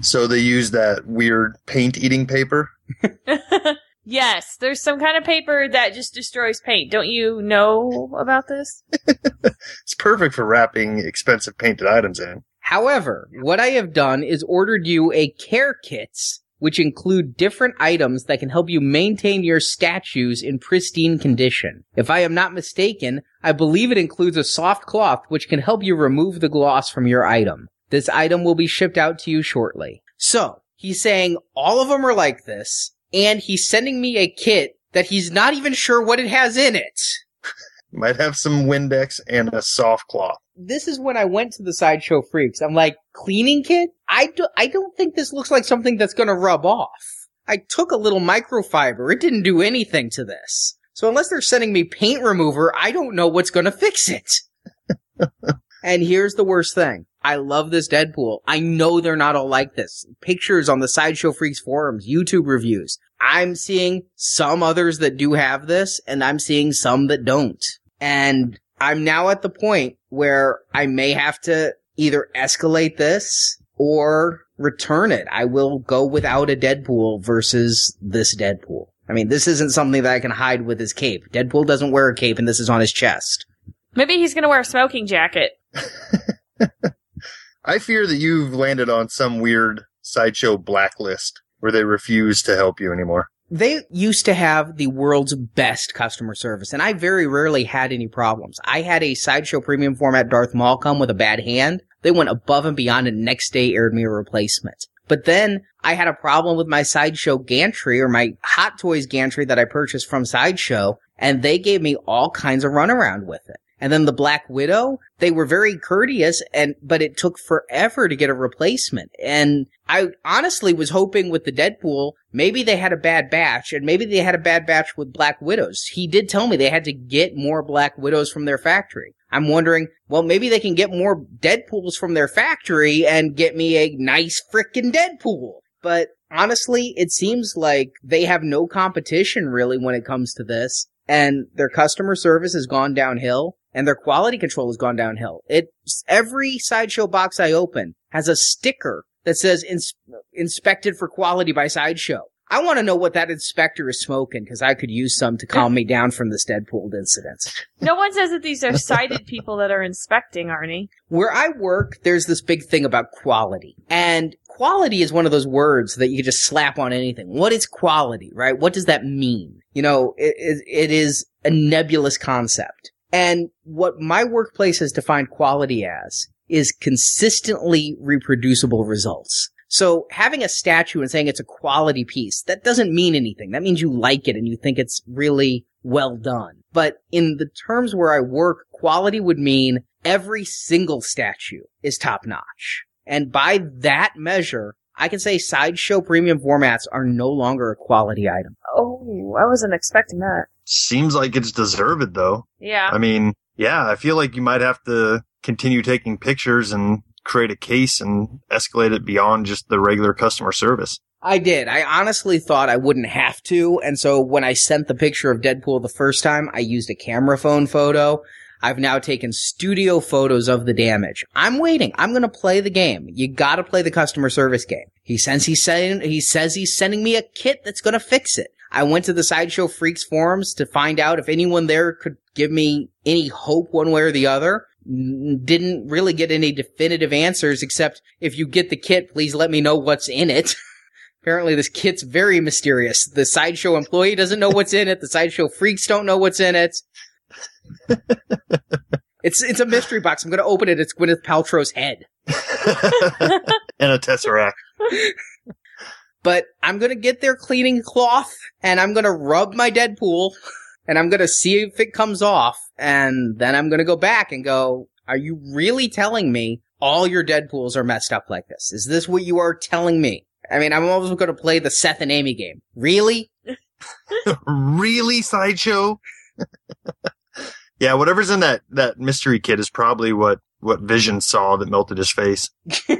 Speaker 4: So they use that weird paint eating paper?
Speaker 2: yes, there's some kind of paper that just destroys paint. Don't you know about this?
Speaker 4: it's perfect for wrapping expensive painted items in.
Speaker 3: However, what I have done is ordered you a care kits which include different items that can help you maintain your statues in pristine condition. If I am not mistaken, I believe it includes a soft cloth which can help you remove the gloss from your item. This item will be shipped out to you shortly. So, he's saying all of them are like this, and he's sending me a kit that he's not even sure what it has in it.
Speaker 4: Might have some Windex and a soft cloth
Speaker 3: this is when I went to the Sideshow Freaks. I'm like, cleaning kit? I, do, I don't think this looks like something that's gonna rub off. I took a little microfiber. It didn't do anything to this. So unless they're sending me paint remover, I don't know what's gonna fix it. and here's the worst thing. I love this Deadpool. I know they're not all like this. Pictures on the Sideshow Freaks forums, YouTube reviews. I'm seeing some others that do have this, and I'm seeing some that don't. And I'm now at the point where I may have to either escalate this or return it. I will go without a Deadpool versus this Deadpool. I mean, this isn't something that I can hide with his cape. Deadpool doesn't wear a cape and this is on his chest.
Speaker 2: Maybe he's gonna wear a smoking jacket.
Speaker 4: I fear that you've landed on some weird sideshow blacklist where they refuse to help you anymore
Speaker 3: they used to have the world's best customer service, and I very rarely had any problems. I had a sideshow premium format Darth Maul come with a bad hand. They went above and beyond and next day aired me a replacement. But then I had a problem with my Sideshow gantry or my Hot Toys gantry that I purchased from Sideshow, and they gave me all kinds of runaround with it. And then the Black Widow, they were very courteous and, but it took forever to get a replacement. And I honestly was hoping with the Deadpool, maybe they had a bad batch and maybe they had a bad batch with Black Widows. He did tell me they had to get more Black Widows from their factory. I'm wondering, well, maybe they can get more Deadpools from their factory and get me a nice frickin' Deadpool. But honestly, it seems like they have no competition really when it comes to this and their customer service has gone downhill and their quality control has gone downhill. It every sideshow box I open has a sticker that says ins- inspected for quality by sideshow. I want to know what that inspector is smoking because I could use some to calm me down from this Deadpool incident.
Speaker 2: No one says that these are sighted people that are inspecting, Arnie.
Speaker 3: Where I work, there's this big thing about quality. And quality is one of those words that you just slap on anything. What is quality, right? What does that mean? You know, it, it is a nebulous concept. And what my workplace has defined quality as is consistently reproducible results. So having a statue and saying it's a quality piece, that doesn't mean anything. That means you like it and you think it's really well done. But in the terms where I work, quality would mean every single statue is top notch. And by that measure, I can say sideshow premium formats are no longer a quality item.
Speaker 2: Oh, I wasn't expecting that.
Speaker 4: Seems like it's deserved though.
Speaker 2: Yeah.
Speaker 4: I mean, Yeah, I feel like you might have to continue taking pictures and create a case and escalate it beyond just the regular customer service.
Speaker 3: I did. I honestly thought I wouldn't have to. And so when I sent the picture of Deadpool the first time, I used a camera phone photo. I've now taken studio photos of the damage. I'm waiting. I'm going to play the game. You got to play the customer service game. He says he's sending, he says he's sending me a kit that's going to fix it. I went to the Sideshow Freaks forums to find out if anyone there could give me any hope one way or the other. Didn't really get any definitive answers except if you get the kit, please let me know what's in it. Apparently this kit's very mysterious. The Sideshow employee doesn't know what's in it. The Sideshow Freaks don't know what's in it. it's, it's a mystery box. I'm going to open it. It's Gwyneth Paltrow's head.
Speaker 4: and a tesseract.
Speaker 3: But I'm gonna get their cleaning cloth and I'm gonna rub my Deadpool and I'm gonna see if it comes off and then I'm gonna go back and go, are you really telling me all your Deadpools are messed up like this? Is this what you are telling me? I mean, I'm always gonna play the Seth and Amy game. Really?
Speaker 4: really, Sideshow? yeah, whatever's in that, that mystery kit is probably what, what Vision saw that melted his face.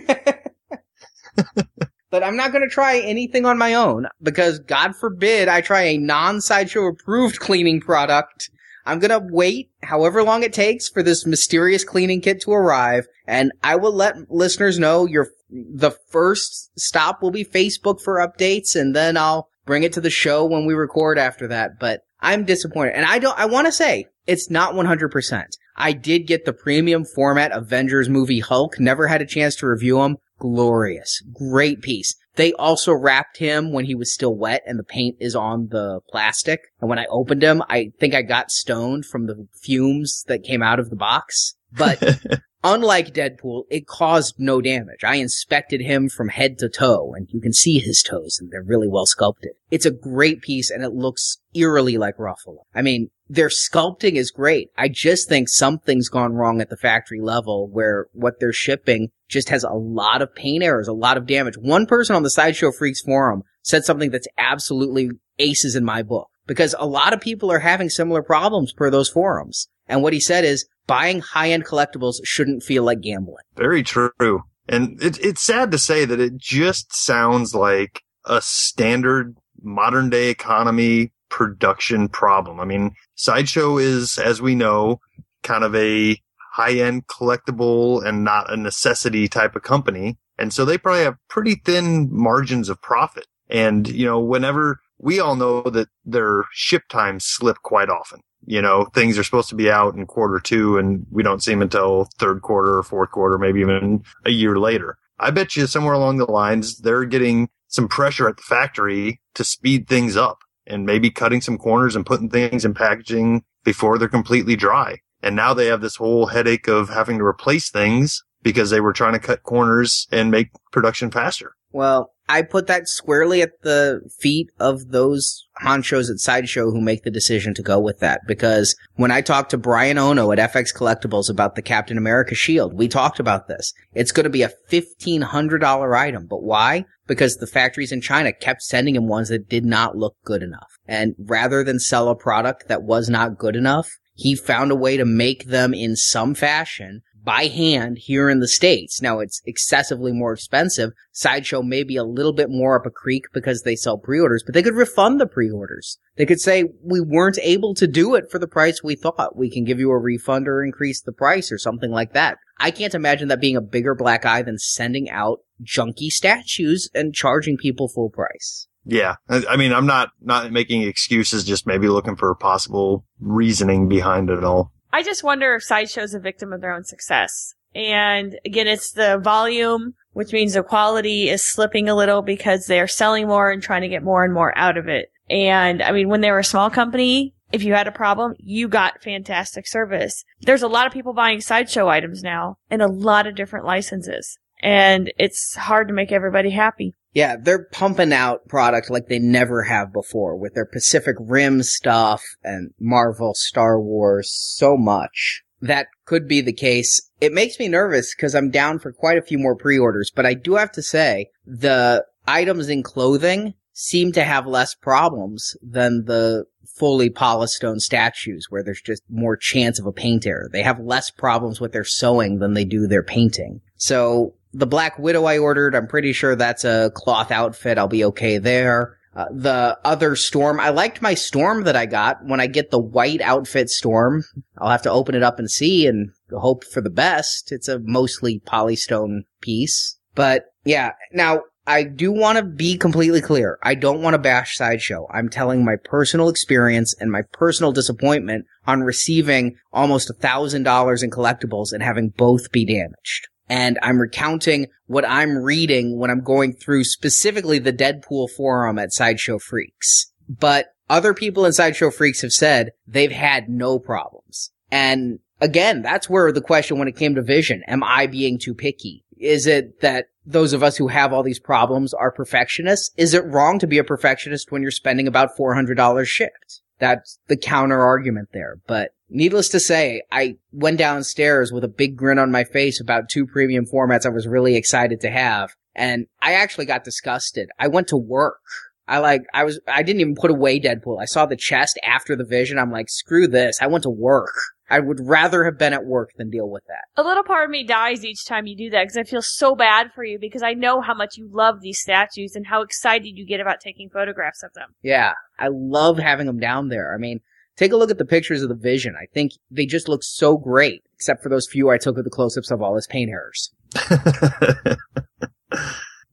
Speaker 3: but I'm not going to try anything on my own because God forbid I try a non-sideshow approved cleaning product. I'm going to wait however long it takes for this mysterious cleaning kit to arrive and I will let listeners know your the first stop will be Facebook for updates and then I'll bring it to the show when we record after that. But I'm disappointed. And I don't, I want to say it's not 100%. I did get the premium format Avengers movie Hulk, never had a chance to review them glorious. Great piece. They also wrapped him when he was still wet and the paint is on the plastic. And when I opened him, I think I got stoned from the fumes that came out of the box. But unlike Deadpool, it caused no damage. I inspected him from head to toe and you can see his toes and they're really well sculpted. It's a great piece and it looks eerily like Ruffalo. I mean, their sculpting is great. I just think something's gone wrong at the factory level where what they're shipping just has a lot of paint errors, a lot of damage. One person on the Sideshow Freaks forum said something that's absolutely aces in my book because a lot of people are having similar problems per those forums. And what he said is buying high end collectibles shouldn't feel like gambling.
Speaker 4: Very true. And it, it's sad to say that it just sounds like a standard modern day economy production problem. I mean, Sideshow is, as we know, kind of a high end collectible and not a necessity type of company. And so they probably have pretty thin margins of profit. And, you know, whenever we all know that their ship times slip quite often. You know, things are supposed to be out in quarter two and we don't see them until third quarter or fourth quarter, maybe even a year later. I bet you somewhere along the lines, they're getting some pressure at the factory to speed things up and maybe cutting some corners and putting things in packaging before they're completely dry. And now they have this whole headache of having to replace things because they were trying to cut corners and make production faster.
Speaker 3: Well, I put that squarely at the feet of those honchos at Sideshow who make the decision to go with that. Because when I talked to Brian Ono at FX Collectibles about the Captain America shield, we talked about this. It's going to be a $1,500 item. But why? Because the factories in China kept sending him ones that did not look good enough. And rather than sell a product that was not good enough, he found a way to make them in some fashion by hand here in the States. Now it's excessively more expensive. Sideshow may be a little bit more up a creek because they sell pre-orders, but they could refund the pre-orders. They could say, we weren't able to do it for the price we thought. We can give you a refund or increase the price or something like that. I can't imagine that being a bigger black eye than sending out junky statues and charging people full price.
Speaker 4: Yeah. I mean, I'm not, not making excuses, just maybe looking for possible reasoning behind it all.
Speaker 2: I just wonder if Sideshow's a victim of their own success. And again, it's the volume, which means the quality is slipping a little because they're selling more and trying to get more and more out of it. And I mean, when they were a small company, if you had a problem, you got fantastic service. There's a lot of people buying sideshow items now and a lot of different licenses. And it's hard to make everybody happy.
Speaker 3: Yeah, they're pumping out product like they never have before with their Pacific Rim stuff and Marvel, Star Wars, so much. That could be the case. It makes me nervous because I'm down for quite a few more pre-orders, but I do have to say the items in clothing seem to have less problems than the fully polystone statues where there's just more chance of a paint error. They have less problems with their sewing than they do their painting. So the Black Widow I ordered, I'm pretty sure that's a cloth outfit. I'll be okay there. Uh, the other storm, I liked my storm that I got. When I get the white outfit storm, I'll have to open it up and see and hope for the best. It's a mostly polystone piece. But yeah, now I do want to be completely clear. I don't want to bash Sideshow. I'm telling my personal experience and my personal disappointment on receiving almost a thousand dollars in collectibles and having both be damaged and I'm recounting what I'm reading when I'm going through specifically the Deadpool forum at Sideshow Freaks. But other people in Sideshow Freaks have said they've had no problems. And again, that's where the question when it came to vision, am I being too picky? Is it that those of us who have all these problems are perfectionists? Is it wrong to be a perfectionist when you're spending about $400 shipped? That's the counter argument there. But needless to say, I went downstairs with a big grin on my face about two premium formats I was really excited to have. And I actually got disgusted. I went to work. I like, I was, I didn't even put away Deadpool. I saw the chest after the vision. I'm like, screw this. I went to work. I would rather have been at work than deal with that.
Speaker 2: A little part of me dies each time you do that because I feel so bad for you because I know how much you love these statues and how excited you get about taking photographs of them.
Speaker 3: Yeah. I love having them down there. I mean, take a look at the pictures of the vision. I think they just look so great, except for those few I took of the close-ups of all his paint errors.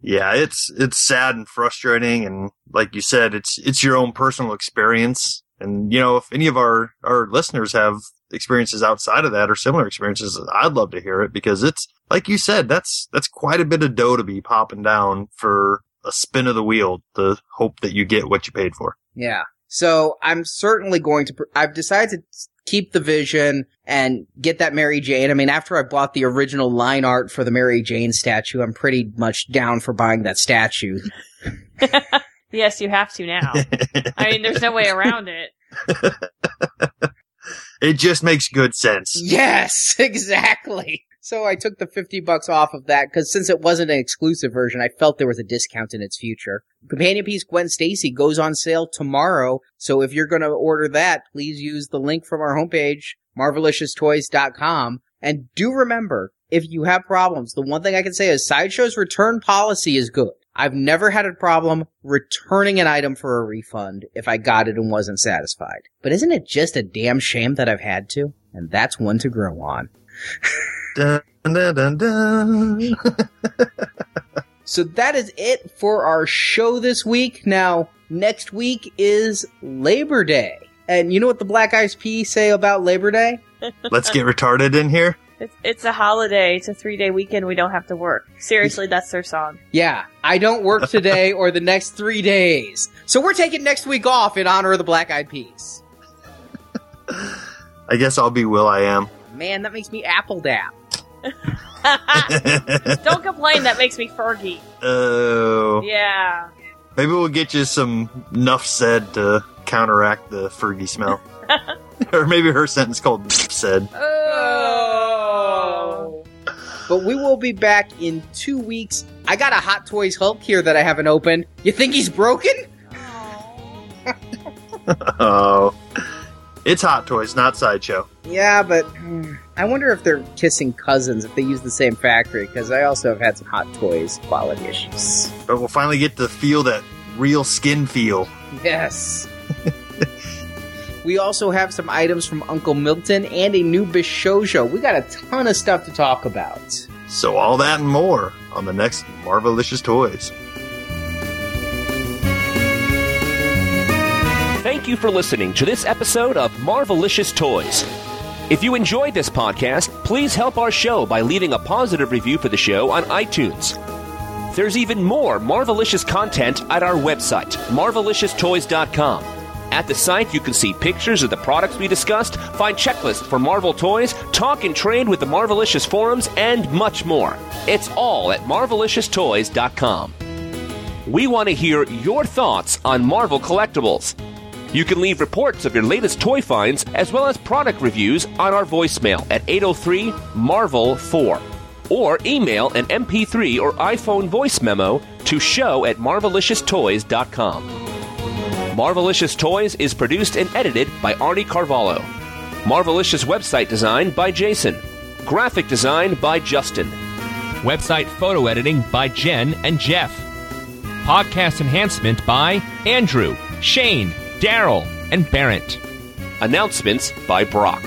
Speaker 4: yeah, it's it's sad and frustrating, and like you said, it's it's your own personal experience. And you know, if any of our our listeners have experiences outside of that or similar experiences, I'd love to hear it because it's like you said, that's that's quite a bit of dough to be popping down for a spin of the wheel to hope that you get what you paid for.
Speaker 3: Yeah. So I'm certainly going to, I've decided to keep the vision and get that Mary Jane. I mean, after I bought the original line art for the Mary Jane statue, I'm pretty much down for buying that statue.
Speaker 2: yes, you have to now. I mean, there's no way around it.
Speaker 4: it just makes good sense.
Speaker 3: Yes, exactly. So I took the 50 bucks off of that because since it wasn't an exclusive version, I felt there was a discount in its future. Companion piece Gwen Stacy goes on sale tomorrow. So if you're going to order that, please use the link from our homepage, marvelicioustoys.com. And do remember, if you have problems, the one thing I can say is Sideshow's return policy is good. I've never had a problem returning an item for a refund if I got it and wasn't satisfied. But isn't it just a damn shame that I've had to? And that's one to grow on. Dun, dun, dun, so that is it for our show this week. Now, next week is Labor Day. And you know what the Black Eyed Peas say about Labor Day?
Speaker 4: Let's get retarded in here.
Speaker 2: It's, it's a holiday. It's a three day weekend. We don't have to work. Seriously, that's their song.
Speaker 3: Yeah. I don't work today or the next three days. So we're taking next week off in honor of the Black Eyed Peas.
Speaker 4: I guess I'll be will.i.am.
Speaker 3: Man, that makes me apl.de.ap.
Speaker 2: Don't complain. That makes me Fergie.
Speaker 4: Oh.
Speaker 2: Yeah.
Speaker 4: Maybe we'll get you some Nuff said to counteract the Fergie smell. or maybe her sentence called said.
Speaker 3: Oh. But we will be back in two weeks. I got a Hot Toys Hulk here that I haven't opened. You think he's broken?
Speaker 4: oh. It's Hot Toys, not Sideshow.
Speaker 3: Yeah, but hmm, I wonder if they're kissing cousins if they use the same factory, because I also have had some Hot Toys quality issues.
Speaker 4: But we'll finally get to feel that real skin feel.
Speaker 3: Yes. We also have some items from Uncle Milton and a new Bishojo. We got a ton of stuff to talk about.
Speaker 4: So all that and more on the next Marvelicious Toys.
Speaker 1: Thank you for listening to this episode of Marvelicious Toys. If you enjoyed this podcast, please help our show by leaving a positive review for the show on iTunes. There's even more Marvelicious content at our website, marvelicioustoys.com. At the site, you can see pictures of the products we discussed, find checklists for Marvel toys, talk and trade with the Marvelicious forums, and much more. It's all at marvelicioustoys.com. We want to hear your thoughts on Marvel collectibles. You can leave reports of your latest toy finds as well as product reviews on our voicemail at 803 Marvel 4. or email an MP3 or iPhone voice memo to show at marvelicioustoys.com. Marvelicious Toys is produced and edited by Arnie Carvalho. Marvelicious website design by Jason. Graphic design by Justin. Website photo editing by Jen and Jeff. Podcast enhancement by Andrew, Shane, Daryl, and Barrett. Announcements by Brock.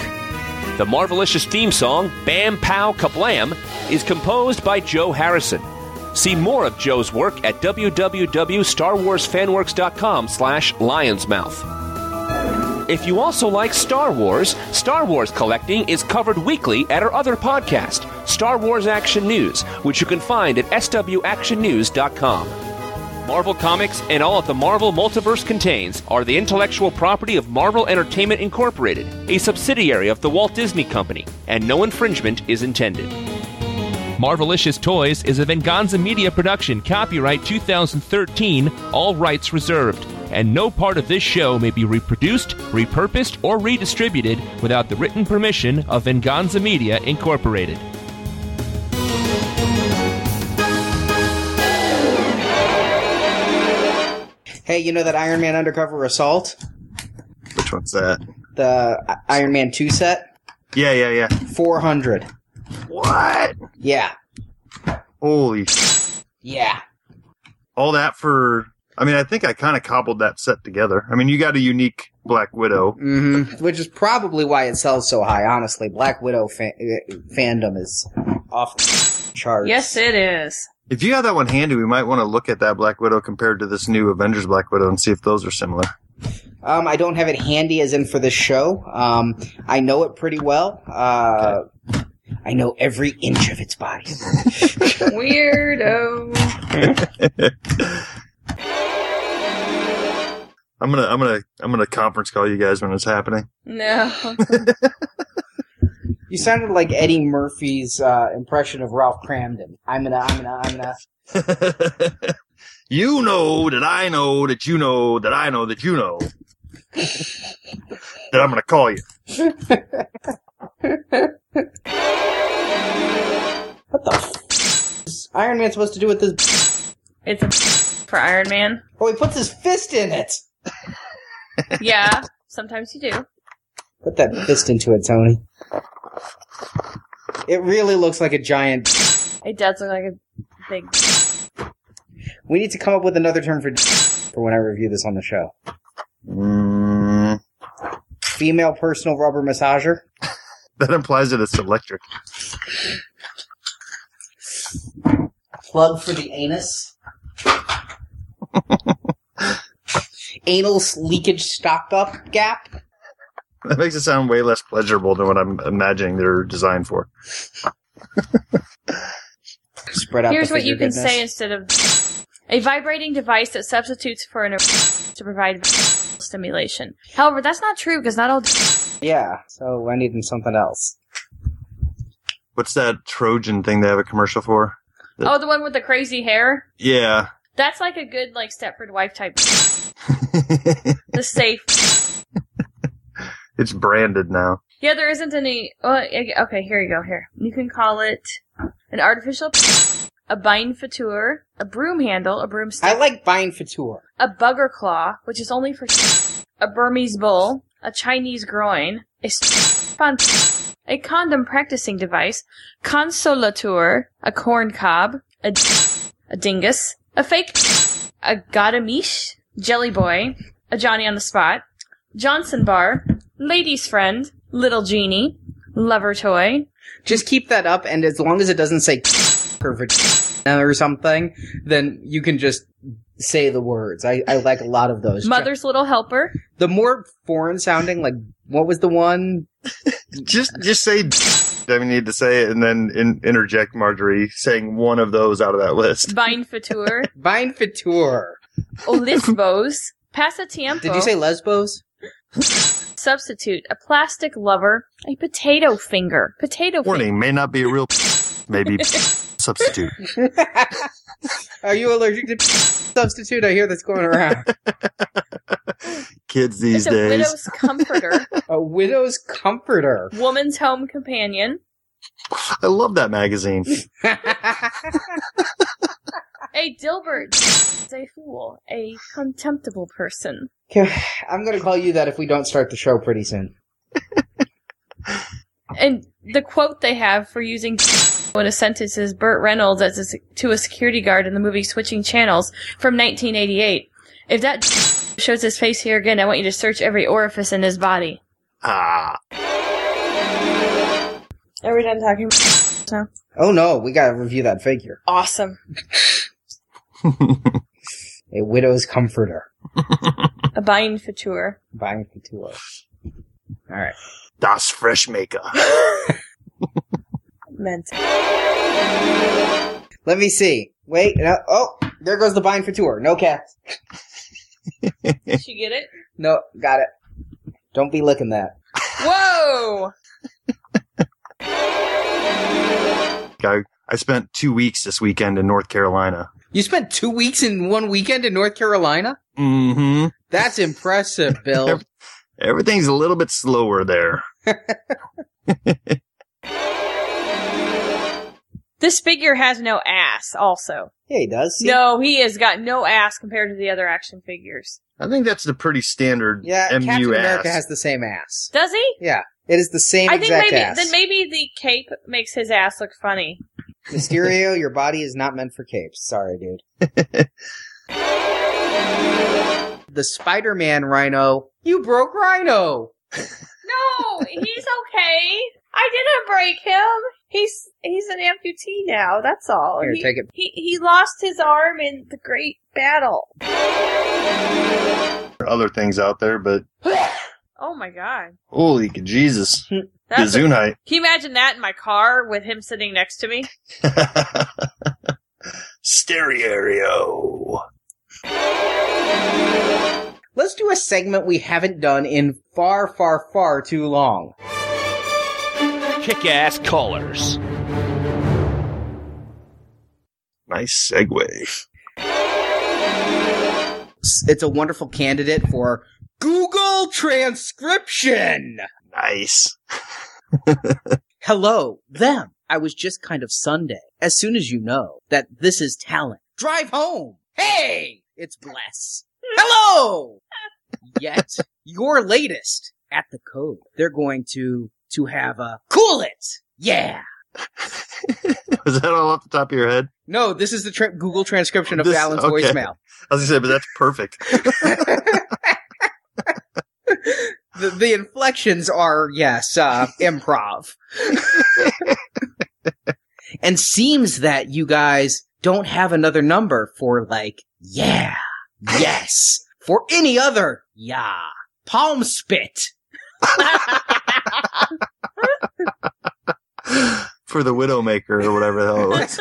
Speaker 1: The Marvelicious theme song, Bam Pow Kablam, is composed by Joe Harrison. See more of Joe's work at www.starwarsfanworks.com slash lionsmouth. If you also like Star Wars, Star Wars collecting is covered weekly at our other podcast, Star Wars Action News, which you can find at swactionnews.com. Marvel Comics and all that the Marvel Multiverse contains are the intellectual property of Marvel Entertainment Incorporated, a subsidiary of the Walt Disney Company, and no infringement is intended. Marvelicious Toys is a Venganza Media production, copyright 2013, all rights reserved, and no part of this show may be reproduced, repurposed, or redistributed without the written permission of Venganza Media Incorporated.
Speaker 3: Hey, you know that Iron Man Undercover Assault?
Speaker 4: Which one's that?
Speaker 3: The Iron Man 2 set?
Speaker 4: Yeah, yeah, yeah.
Speaker 3: 400.
Speaker 4: What?
Speaker 3: Yeah.
Speaker 4: Holy.
Speaker 3: Yeah.
Speaker 4: All that for. I mean, I think I kind of cobbled that set together. I mean, you got a unique Black Widow.
Speaker 3: hmm Which is probably why it sells so high, honestly. Black Widow fa- uh, fandom is off the charts.
Speaker 2: Yes, it is.
Speaker 4: If you have that one handy, we might want to look at that Black Widow compared to this new Avengers Black Widow and see if those are similar.
Speaker 3: Um, I don't have it handy as in for this show. Um, I know it pretty well. Uh, I know every inch of its body.
Speaker 2: Weirdo.
Speaker 4: I'm gonna, I'm gonna, I'm gonna conference call you guys when it's happening.
Speaker 2: No.
Speaker 3: You sounded like Eddie Murphy's uh, impression of Ralph Kramden. I'm gonna, I'm gonna, I'm gonna.
Speaker 4: you know that I know that you know that I know that you know that I'm gonna call you.
Speaker 3: What the? F- is Iron Man supposed to do with this?
Speaker 2: it's a for Iron Man.
Speaker 3: Oh, he puts his fist in it.
Speaker 2: Yeah, sometimes you do.
Speaker 3: Put that fist into it, Tony. It really looks like a giant.
Speaker 2: It does look like a big.
Speaker 3: We need to come up with another term for for when I review this on the show.
Speaker 4: Mm,
Speaker 3: Female personal rubber massager.
Speaker 4: that implies that it's electric.
Speaker 3: Plug for the anus. Anal leakage stock up gap.
Speaker 4: That makes it sound way less pleasurable than what I'm imagining they're designed for.
Speaker 3: Spread out.
Speaker 2: Here's
Speaker 3: the
Speaker 2: what you can
Speaker 3: figure
Speaker 2: say instead of a vibrating device that substitutes for an to provide stimulation. However, that's not true because not all.
Speaker 3: Yeah, so I need something else.
Speaker 4: What's that Trojan thing they have a commercial for?
Speaker 2: Oh, the one with the crazy hair.
Speaker 4: Yeah.
Speaker 2: That's like a good like Stepford wife type. the safe.
Speaker 4: it's branded now.
Speaker 2: Yeah, there isn't any. Oh, okay, here you go. Here, you can call it an artificial, a bind fateur, a broom handle, a broomstick,
Speaker 3: I like Bind Fature.
Speaker 2: a bugger claw, which is only for a Burmese bull, a Chinese groin, a spon- a condom practicing device, consolateur, a corn cob, a, a dingus, a fake, a Godamish, jelly boy, a Johnny on the spot, Johnson bar, ladies friend, little genie, lover toy,
Speaker 3: Just keep that up, and as long as it doesn't say or vagina or something, then you can just say the words. I, I like a lot of those.
Speaker 2: mother's little helper,
Speaker 3: The more foreign sounding, like what was the one?
Speaker 4: Just just say I need to say it and then in, interject Marjorie saying one of those out of that list.
Speaker 2: bind fateur,
Speaker 3: Bind Fature.
Speaker 2: Olisbos, Pasatiempo.
Speaker 3: Did you say Lesbos?
Speaker 2: substitute? A plastic lover, a potato finger, potato finger.
Speaker 4: Warning may not be a real maybe substitute.
Speaker 3: Are you allergic to substitute? I hear that's going around.
Speaker 4: Kids these
Speaker 2: It's a
Speaker 4: days.
Speaker 2: widow's comforter,
Speaker 3: A widow's comforter.
Speaker 2: woman's home companion,
Speaker 4: I love that magazine.
Speaker 2: A Dilbert is a fool, a contemptible person.
Speaker 3: I'm going to call you that if we don't start the show pretty soon.
Speaker 2: And the quote they have for using in a sentence is Burt Reynolds as a, to a security guard in the movie Switching Channels from 1988. If that shows his face here again, I want you to search every orifice in his body.
Speaker 4: Ah,
Speaker 2: Are we done talking? No.
Speaker 3: Oh no, we got to review that figure.
Speaker 2: Awesome.
Speaker 3: A widow's comforter.
Speaker 2: A bind couture.
Speaker 3: Buying for two All right.
Speaker 4: Das Freshmaker.
Speaker 2: Meant.
Speaker 3: Let me see. Wait. No, oh, there goes the bind for tour. No cats.
Speaker 2: Did you get it?
Speaker 3: No, got it. Don't be licking that.
Speaker 2: Whoa!
Speaker 4: I, I spent two weeks this weekend in North Carolina.
Speaker 3: You spent two weeks in one weekend in North Carolina?
Speaker 4: Mm-hmm.
Speaker 3: That's impressive, Bill.
Speaker 4: Everything's a little bit slower there.
Speaker 2: This figure has no ass, also.
Speaker 3: yeah, he does. See?
Speaker 2: No, he has got no ass compared to the other action figures.
Speaker 4: I think that's the pretty standard
Speaker 3: Yeah, Captain
Speaker 4: MU
Speaker 3: America has the same ass.
Speaker 2: Does he?
Speaker 3: Yeah, it is the same
Speaker 2: I think maybe
Speaker 3: ass.
Speaker 2: then maybe the cape makes his ass look funny.
Speaker 3: Mysterio, your body is not meant for capes. Sorry, dude. the Spider-Man Rhino. You broke Rhino.
Speaker 2: No, he's okay. I didn't break him. He's he's an amputee now. That's all.
Speaker 3: Here,
Speaker 2: he,
Speaker 3: take it.
Speaker 2: He he lost his arm in the great battle.
Speaker 4: There are Other things out there, but
Speaker 2: Oh my god.
Speaker 4: holy Jesus.
Speaker 2: That's a-
Speaker 4: Gesundheit.
Speaker 2: can you imagine that in my car with him sitting next to me?
Speaker 4: Stereo.
Speaker 3: Let's do a segment we haven't done in far, far, far too long.
Speaker 1: Kick ass callers.
Speaker 4: Nice segue.
Speaker 3: It's a wonderful candidate for Google transcription.
Speaker 4: Nice.
Speaker 3: Hello, them. I was just kind of Sunday. As soon as you know that this is talent, drive home. Hey, it's Bless. Hello. Yet your latest at the code. They're going to to have a cool it. Yeah.
Speaker 4: Was that all off the top of your head?
Speaker 3: No, this is the tra- Google transcription of
Speaker 4: This-
Speaker 3: Alan's
Speaker 4: okay.
Speaker 3: voicemail.
Speaker 4: I was gonna say, but that's perfect.
Speaker 3: The, the inflections are yes, uh, improv. and seems that you guys don't have another number for like yeah, yes, for any other yeah, palm spit.
Speaker 4: For the Widowmaker or whatever the hell it was.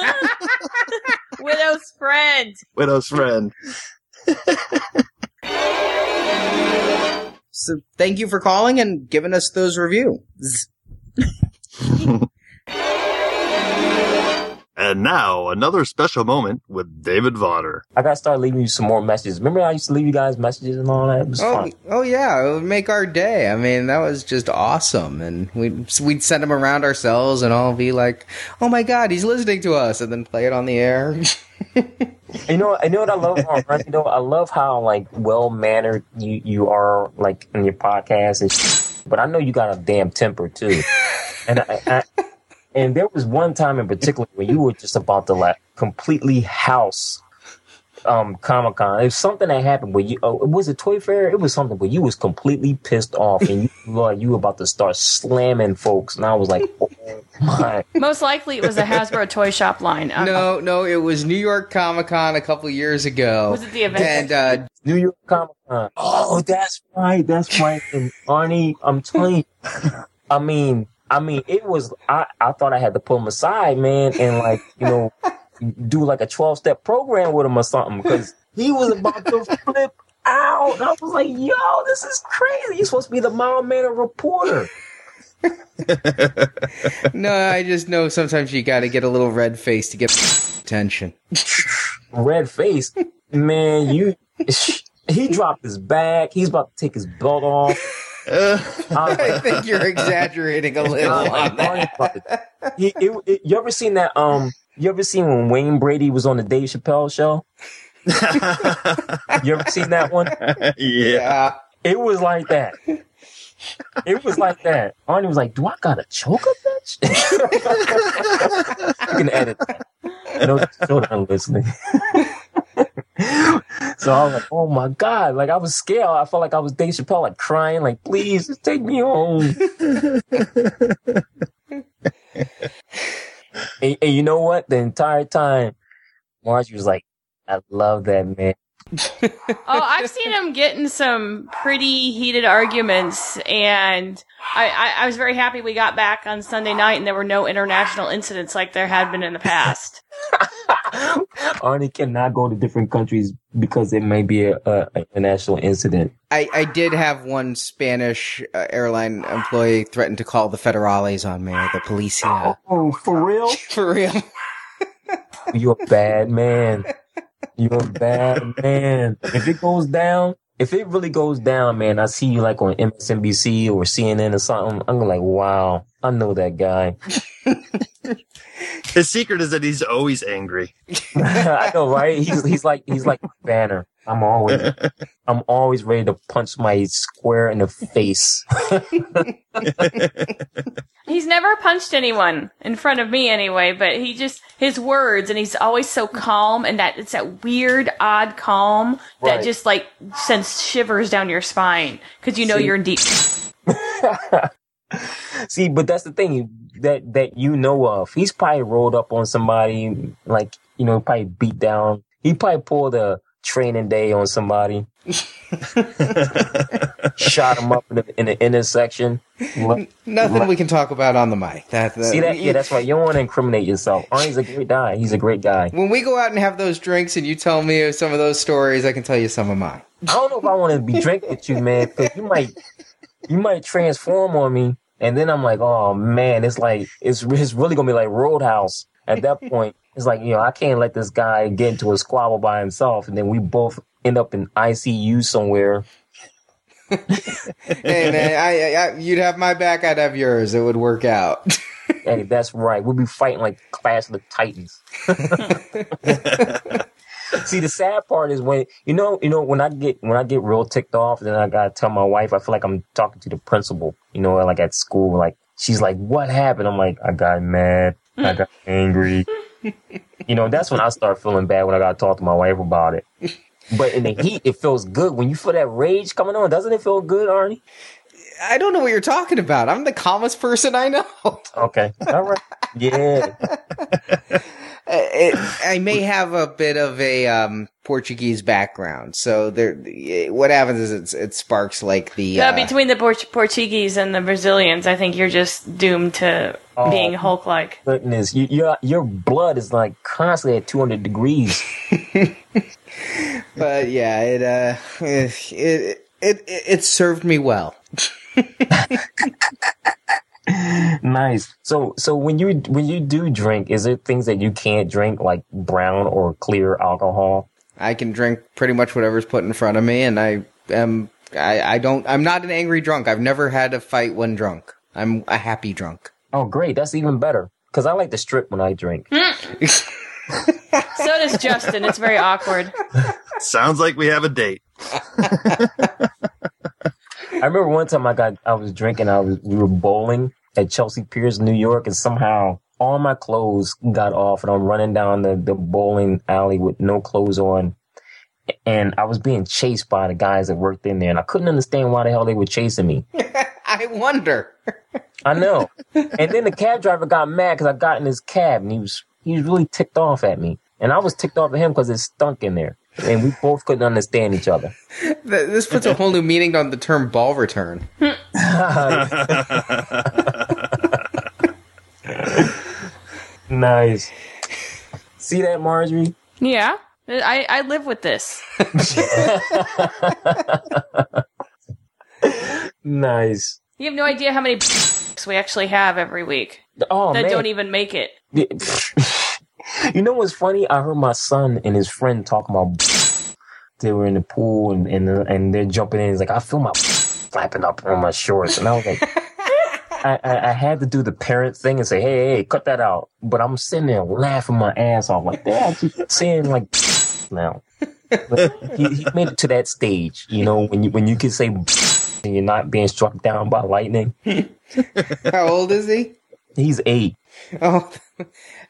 Speaker 2: Widow's friend.
Speaker 4: Widow's friend.
Speaker 3: So thank you for calling and giving us those reviews.
Speaker 4: And now, another special moment with David Vodder.
Speaker 8: I gotta start leaving you some more messages. Remember how I used to leave you guys messages and all that? It was
Speaker 3: Oh,
Speaker 8: fun.
Speaker 3: oh yeah, it would make our day. I mean, that was just awesome, and we'd we'd send them around ourselves, and all be like, "Oh my god, he's listening to us," and then play it on the air.
Speaker 8: You know, I know what I love about Ronnie though. I love how like well mannered you you are like in your podcast and shit. But I know you got a damn temper too. And I, I and there was one time in particular when you were just about to like completely house um Comic Con. It was something that happened where you oh was it Toy Fair? It was something where you was completely pissed off and you like you were about to start slamming folks and I was like, oh my
Speaker 2: Most likely it was a Hasbro toy shop line. Um,
Speaker 3: no, no, it was New York Comic Con a couple years ago.
Speaker 2: Was it the event?
Speaker 3: And uh,
Speaker 8: New York Comic Con. Oh, that's right. That's right. And Arnie, I'm telling you, I mean, I mean, it was, I, I thought I had to pull him aside, man, and like, you know, do like a 12 step program with him or something because he was about to flip out. I was like, yo, this is crazy. You're supposed to be the mild mannered reporter.
Speaker 3: no, I just know sometimes you got to get a little red face to get attention.
Speaker 8: Red face, man, you, he dropped his bag. He's about to take his belt off.
Speaker 3: I think you're exaggerating a little on that.
Speaker 8: He, it, it- you ever seen that? Um, you ever seen when Wayne Brady was on the Dave Chappelle show? You ever seen that one?
Speaker 4: yeah.
Speaker 3: Yeah.
Speaker 8: It was like that. It was like that. Arnie was like, "Do I got to choke a bitch?" you can edit that. I know children listening. so I was like, "Oh my god!" Like I was scared. I felt like I was Dave Chappelle, like crying, like, "Please, just take me home." and, and you know what? The entire time, Margie was like, "I love that man."
Speaker 2: Oh, I've seen him get in some pretty heated arguments, and I, I, I was very happy we got back on Sunday night and there were no international incidents like there had been in the past.
Speaker 8: Arnie cannot go to different countries because it may be a, a, a international incident.
Speaker 3: I, I did have one Spanish uh, airline employee threaten to call the federales on me, the policia.
Speaker 8: Oh, for real?
Speaker 3: For real.
Speaker 8: You're a bad man. You're a bad man. If it goes down, if it really goes down, man, I see you like on MSNBC or CNN or something. I'm like, wow, I know that guy.
Speaker 4: His secret is that he's always angry.
Speaker 8: I know, right? He's he's like he's like Banner. I'm always I'm always ready to punch my square in the face.
Speaker 2: He's never punched anyone in front of me anyway, but he just his words and he's always so calm and that it's that weird odd calm that just like sends shivers down your spine cuz you know
Speaker 8: See-
Speaker 2: you're in deep
Speaker 8: See, but that's the thing that that you know of. He's probably rolled up on somebody, like you know, probably beat down. He probably pulled a training day on somebody, shot him up in the, in the intersection.
Speaker 3: Nothing we can talk about on the mic. That, that-
Speaker 8: See that? Yeah, that's right. You don't want to incriminate yourself. Oh, Arnie's a great guy. He's a great guy.
Speaker 3: When we go out and have those drinks and you tell me some of those stories, I can tell you some of mine.
Speaker 8: I don't know if I want to be drinking with you, man, because you might you might transform on me, and then I'm like, oh man, it's like it's it's really gonna be like Roadhouse. At that point, it's like you know I can't let this guy get into a squabble by himself, and then we both end up in ICU somewhere.
Speaker 3: hey man, I, I, you'd have my back, I'd have yours. It would work out.
Speaker 8: Hey, that's right. We'll be fighting like Clash of the Titans. See, the sad part is when you know, you know, when I get when I get real ticked off, then I gotta tell my wife. I feel like I'm talking to the principal. You know, like at school. Like she's like, "What happened?" I'm like, "I got mad. I got angry." you know, that's when I start feeling bad when I gotta talk to my wife about it. But in the heat, it feels good when you feel that rage coming on. Doesn't it feel good, Arnie?
Speaker 3: I don't know what you're talking about. I'm the calmest person I know.
Speaker 8: Okay, all right, yeah.
Speaker 3: It, I may have a bit of a um, Portuguese background, so there. What happens is it's, it sparks like the.
Speaker 2: Yeah,
Speaker 3: Uh,
Speaker 2: between the Port- Portuguese and the Brazilians, I think you're just doomed to
Speaker 8: Oh.
Speaker 2: being Hulk like.
Speaker 8: Goodness, you, your your blood is like constantly at 200 degrees.
Speaker 3: but yeah, it uh, it it it, it served me well.
Speaker 8: nice. So so when you when you do drink, is it things that you can't drink like brown or clear alcohol?
Speaker 3: I can drink pretty much whatever's put in front of me, and I am I, I don't I'm not an angry drunk. I've never had a fight when drunk. I'm a happy drunk.
Speaker 8: Oh, great. That's even better. Because I like to strip when I drink. Mm.
Speaker 2: So does Justin. It's very awkward.
Speaker 4: Sounds like we have a date.
Speaker 8: I remember one time I got I was drinking. I was we were bowling at Chelsea Piers, New York, and somehow all my clothes got off, and I'm running down the the bowling alley with no clothes on. And I was being chased by the guys that worked in there, and I couldn't understand why the hell they were chasing me.
Speaker 3: I wonder.
Speaker 8: I know. and then the cab driver got mad because I got in his cab, and he was he was really ticked off at me, and I was ticked off at him because it stunk in there, and we both couldn't understand each other.
Speaker 3: This puts a whole new meaning on the term ball return.
Speaker 8: nice. See that, Marjorie?
Speaker 2: Yeah, I, I live with this.
Speaker 8: Nice.
Speaker 2: You have no idea how many we actually have every week
Speaker 8: Oh
Speaker 2: that
Speaker 8: man.
Speaker 2: don't even make it.
Speaker 8: You know what's funny? I heard my son and his friend talking about they were in the pool and and, and they're jumping in. He's like, I feel my flapping up on my shorts, and I was like, I, I, I had to do the parent thing and say, hey, hey, cut that out. But I'm sitting there laughing my ass off, like, Dad, you saying like now. He, he made it to that stage, you know, when you when you can say and you're not being struck down by lightning.
Speaker 3: How old is he?
Speaker 8: He's eight.
Speaker 3: Oh,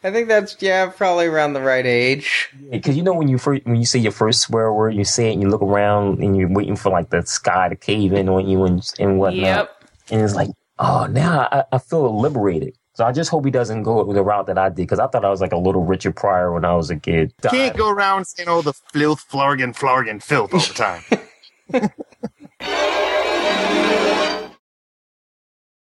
Speaker 3: I think that's yeah, probably around the right age.
Speaker 8: Because you know when you first when you say your first swear word, you say it and you look around and you're waiting for like the sky to cave in on you and and whatnot.
Speaker 2: Yep.
Speaker 8: And it's like, oh, now I, I feel liberated. So I just hope he doesn't go the route that I did because I thought I was like a little Richard Pryor when I was a kid.
Speaker 4: Can't go around saying all the filth, flargan, flargan, filth all the time.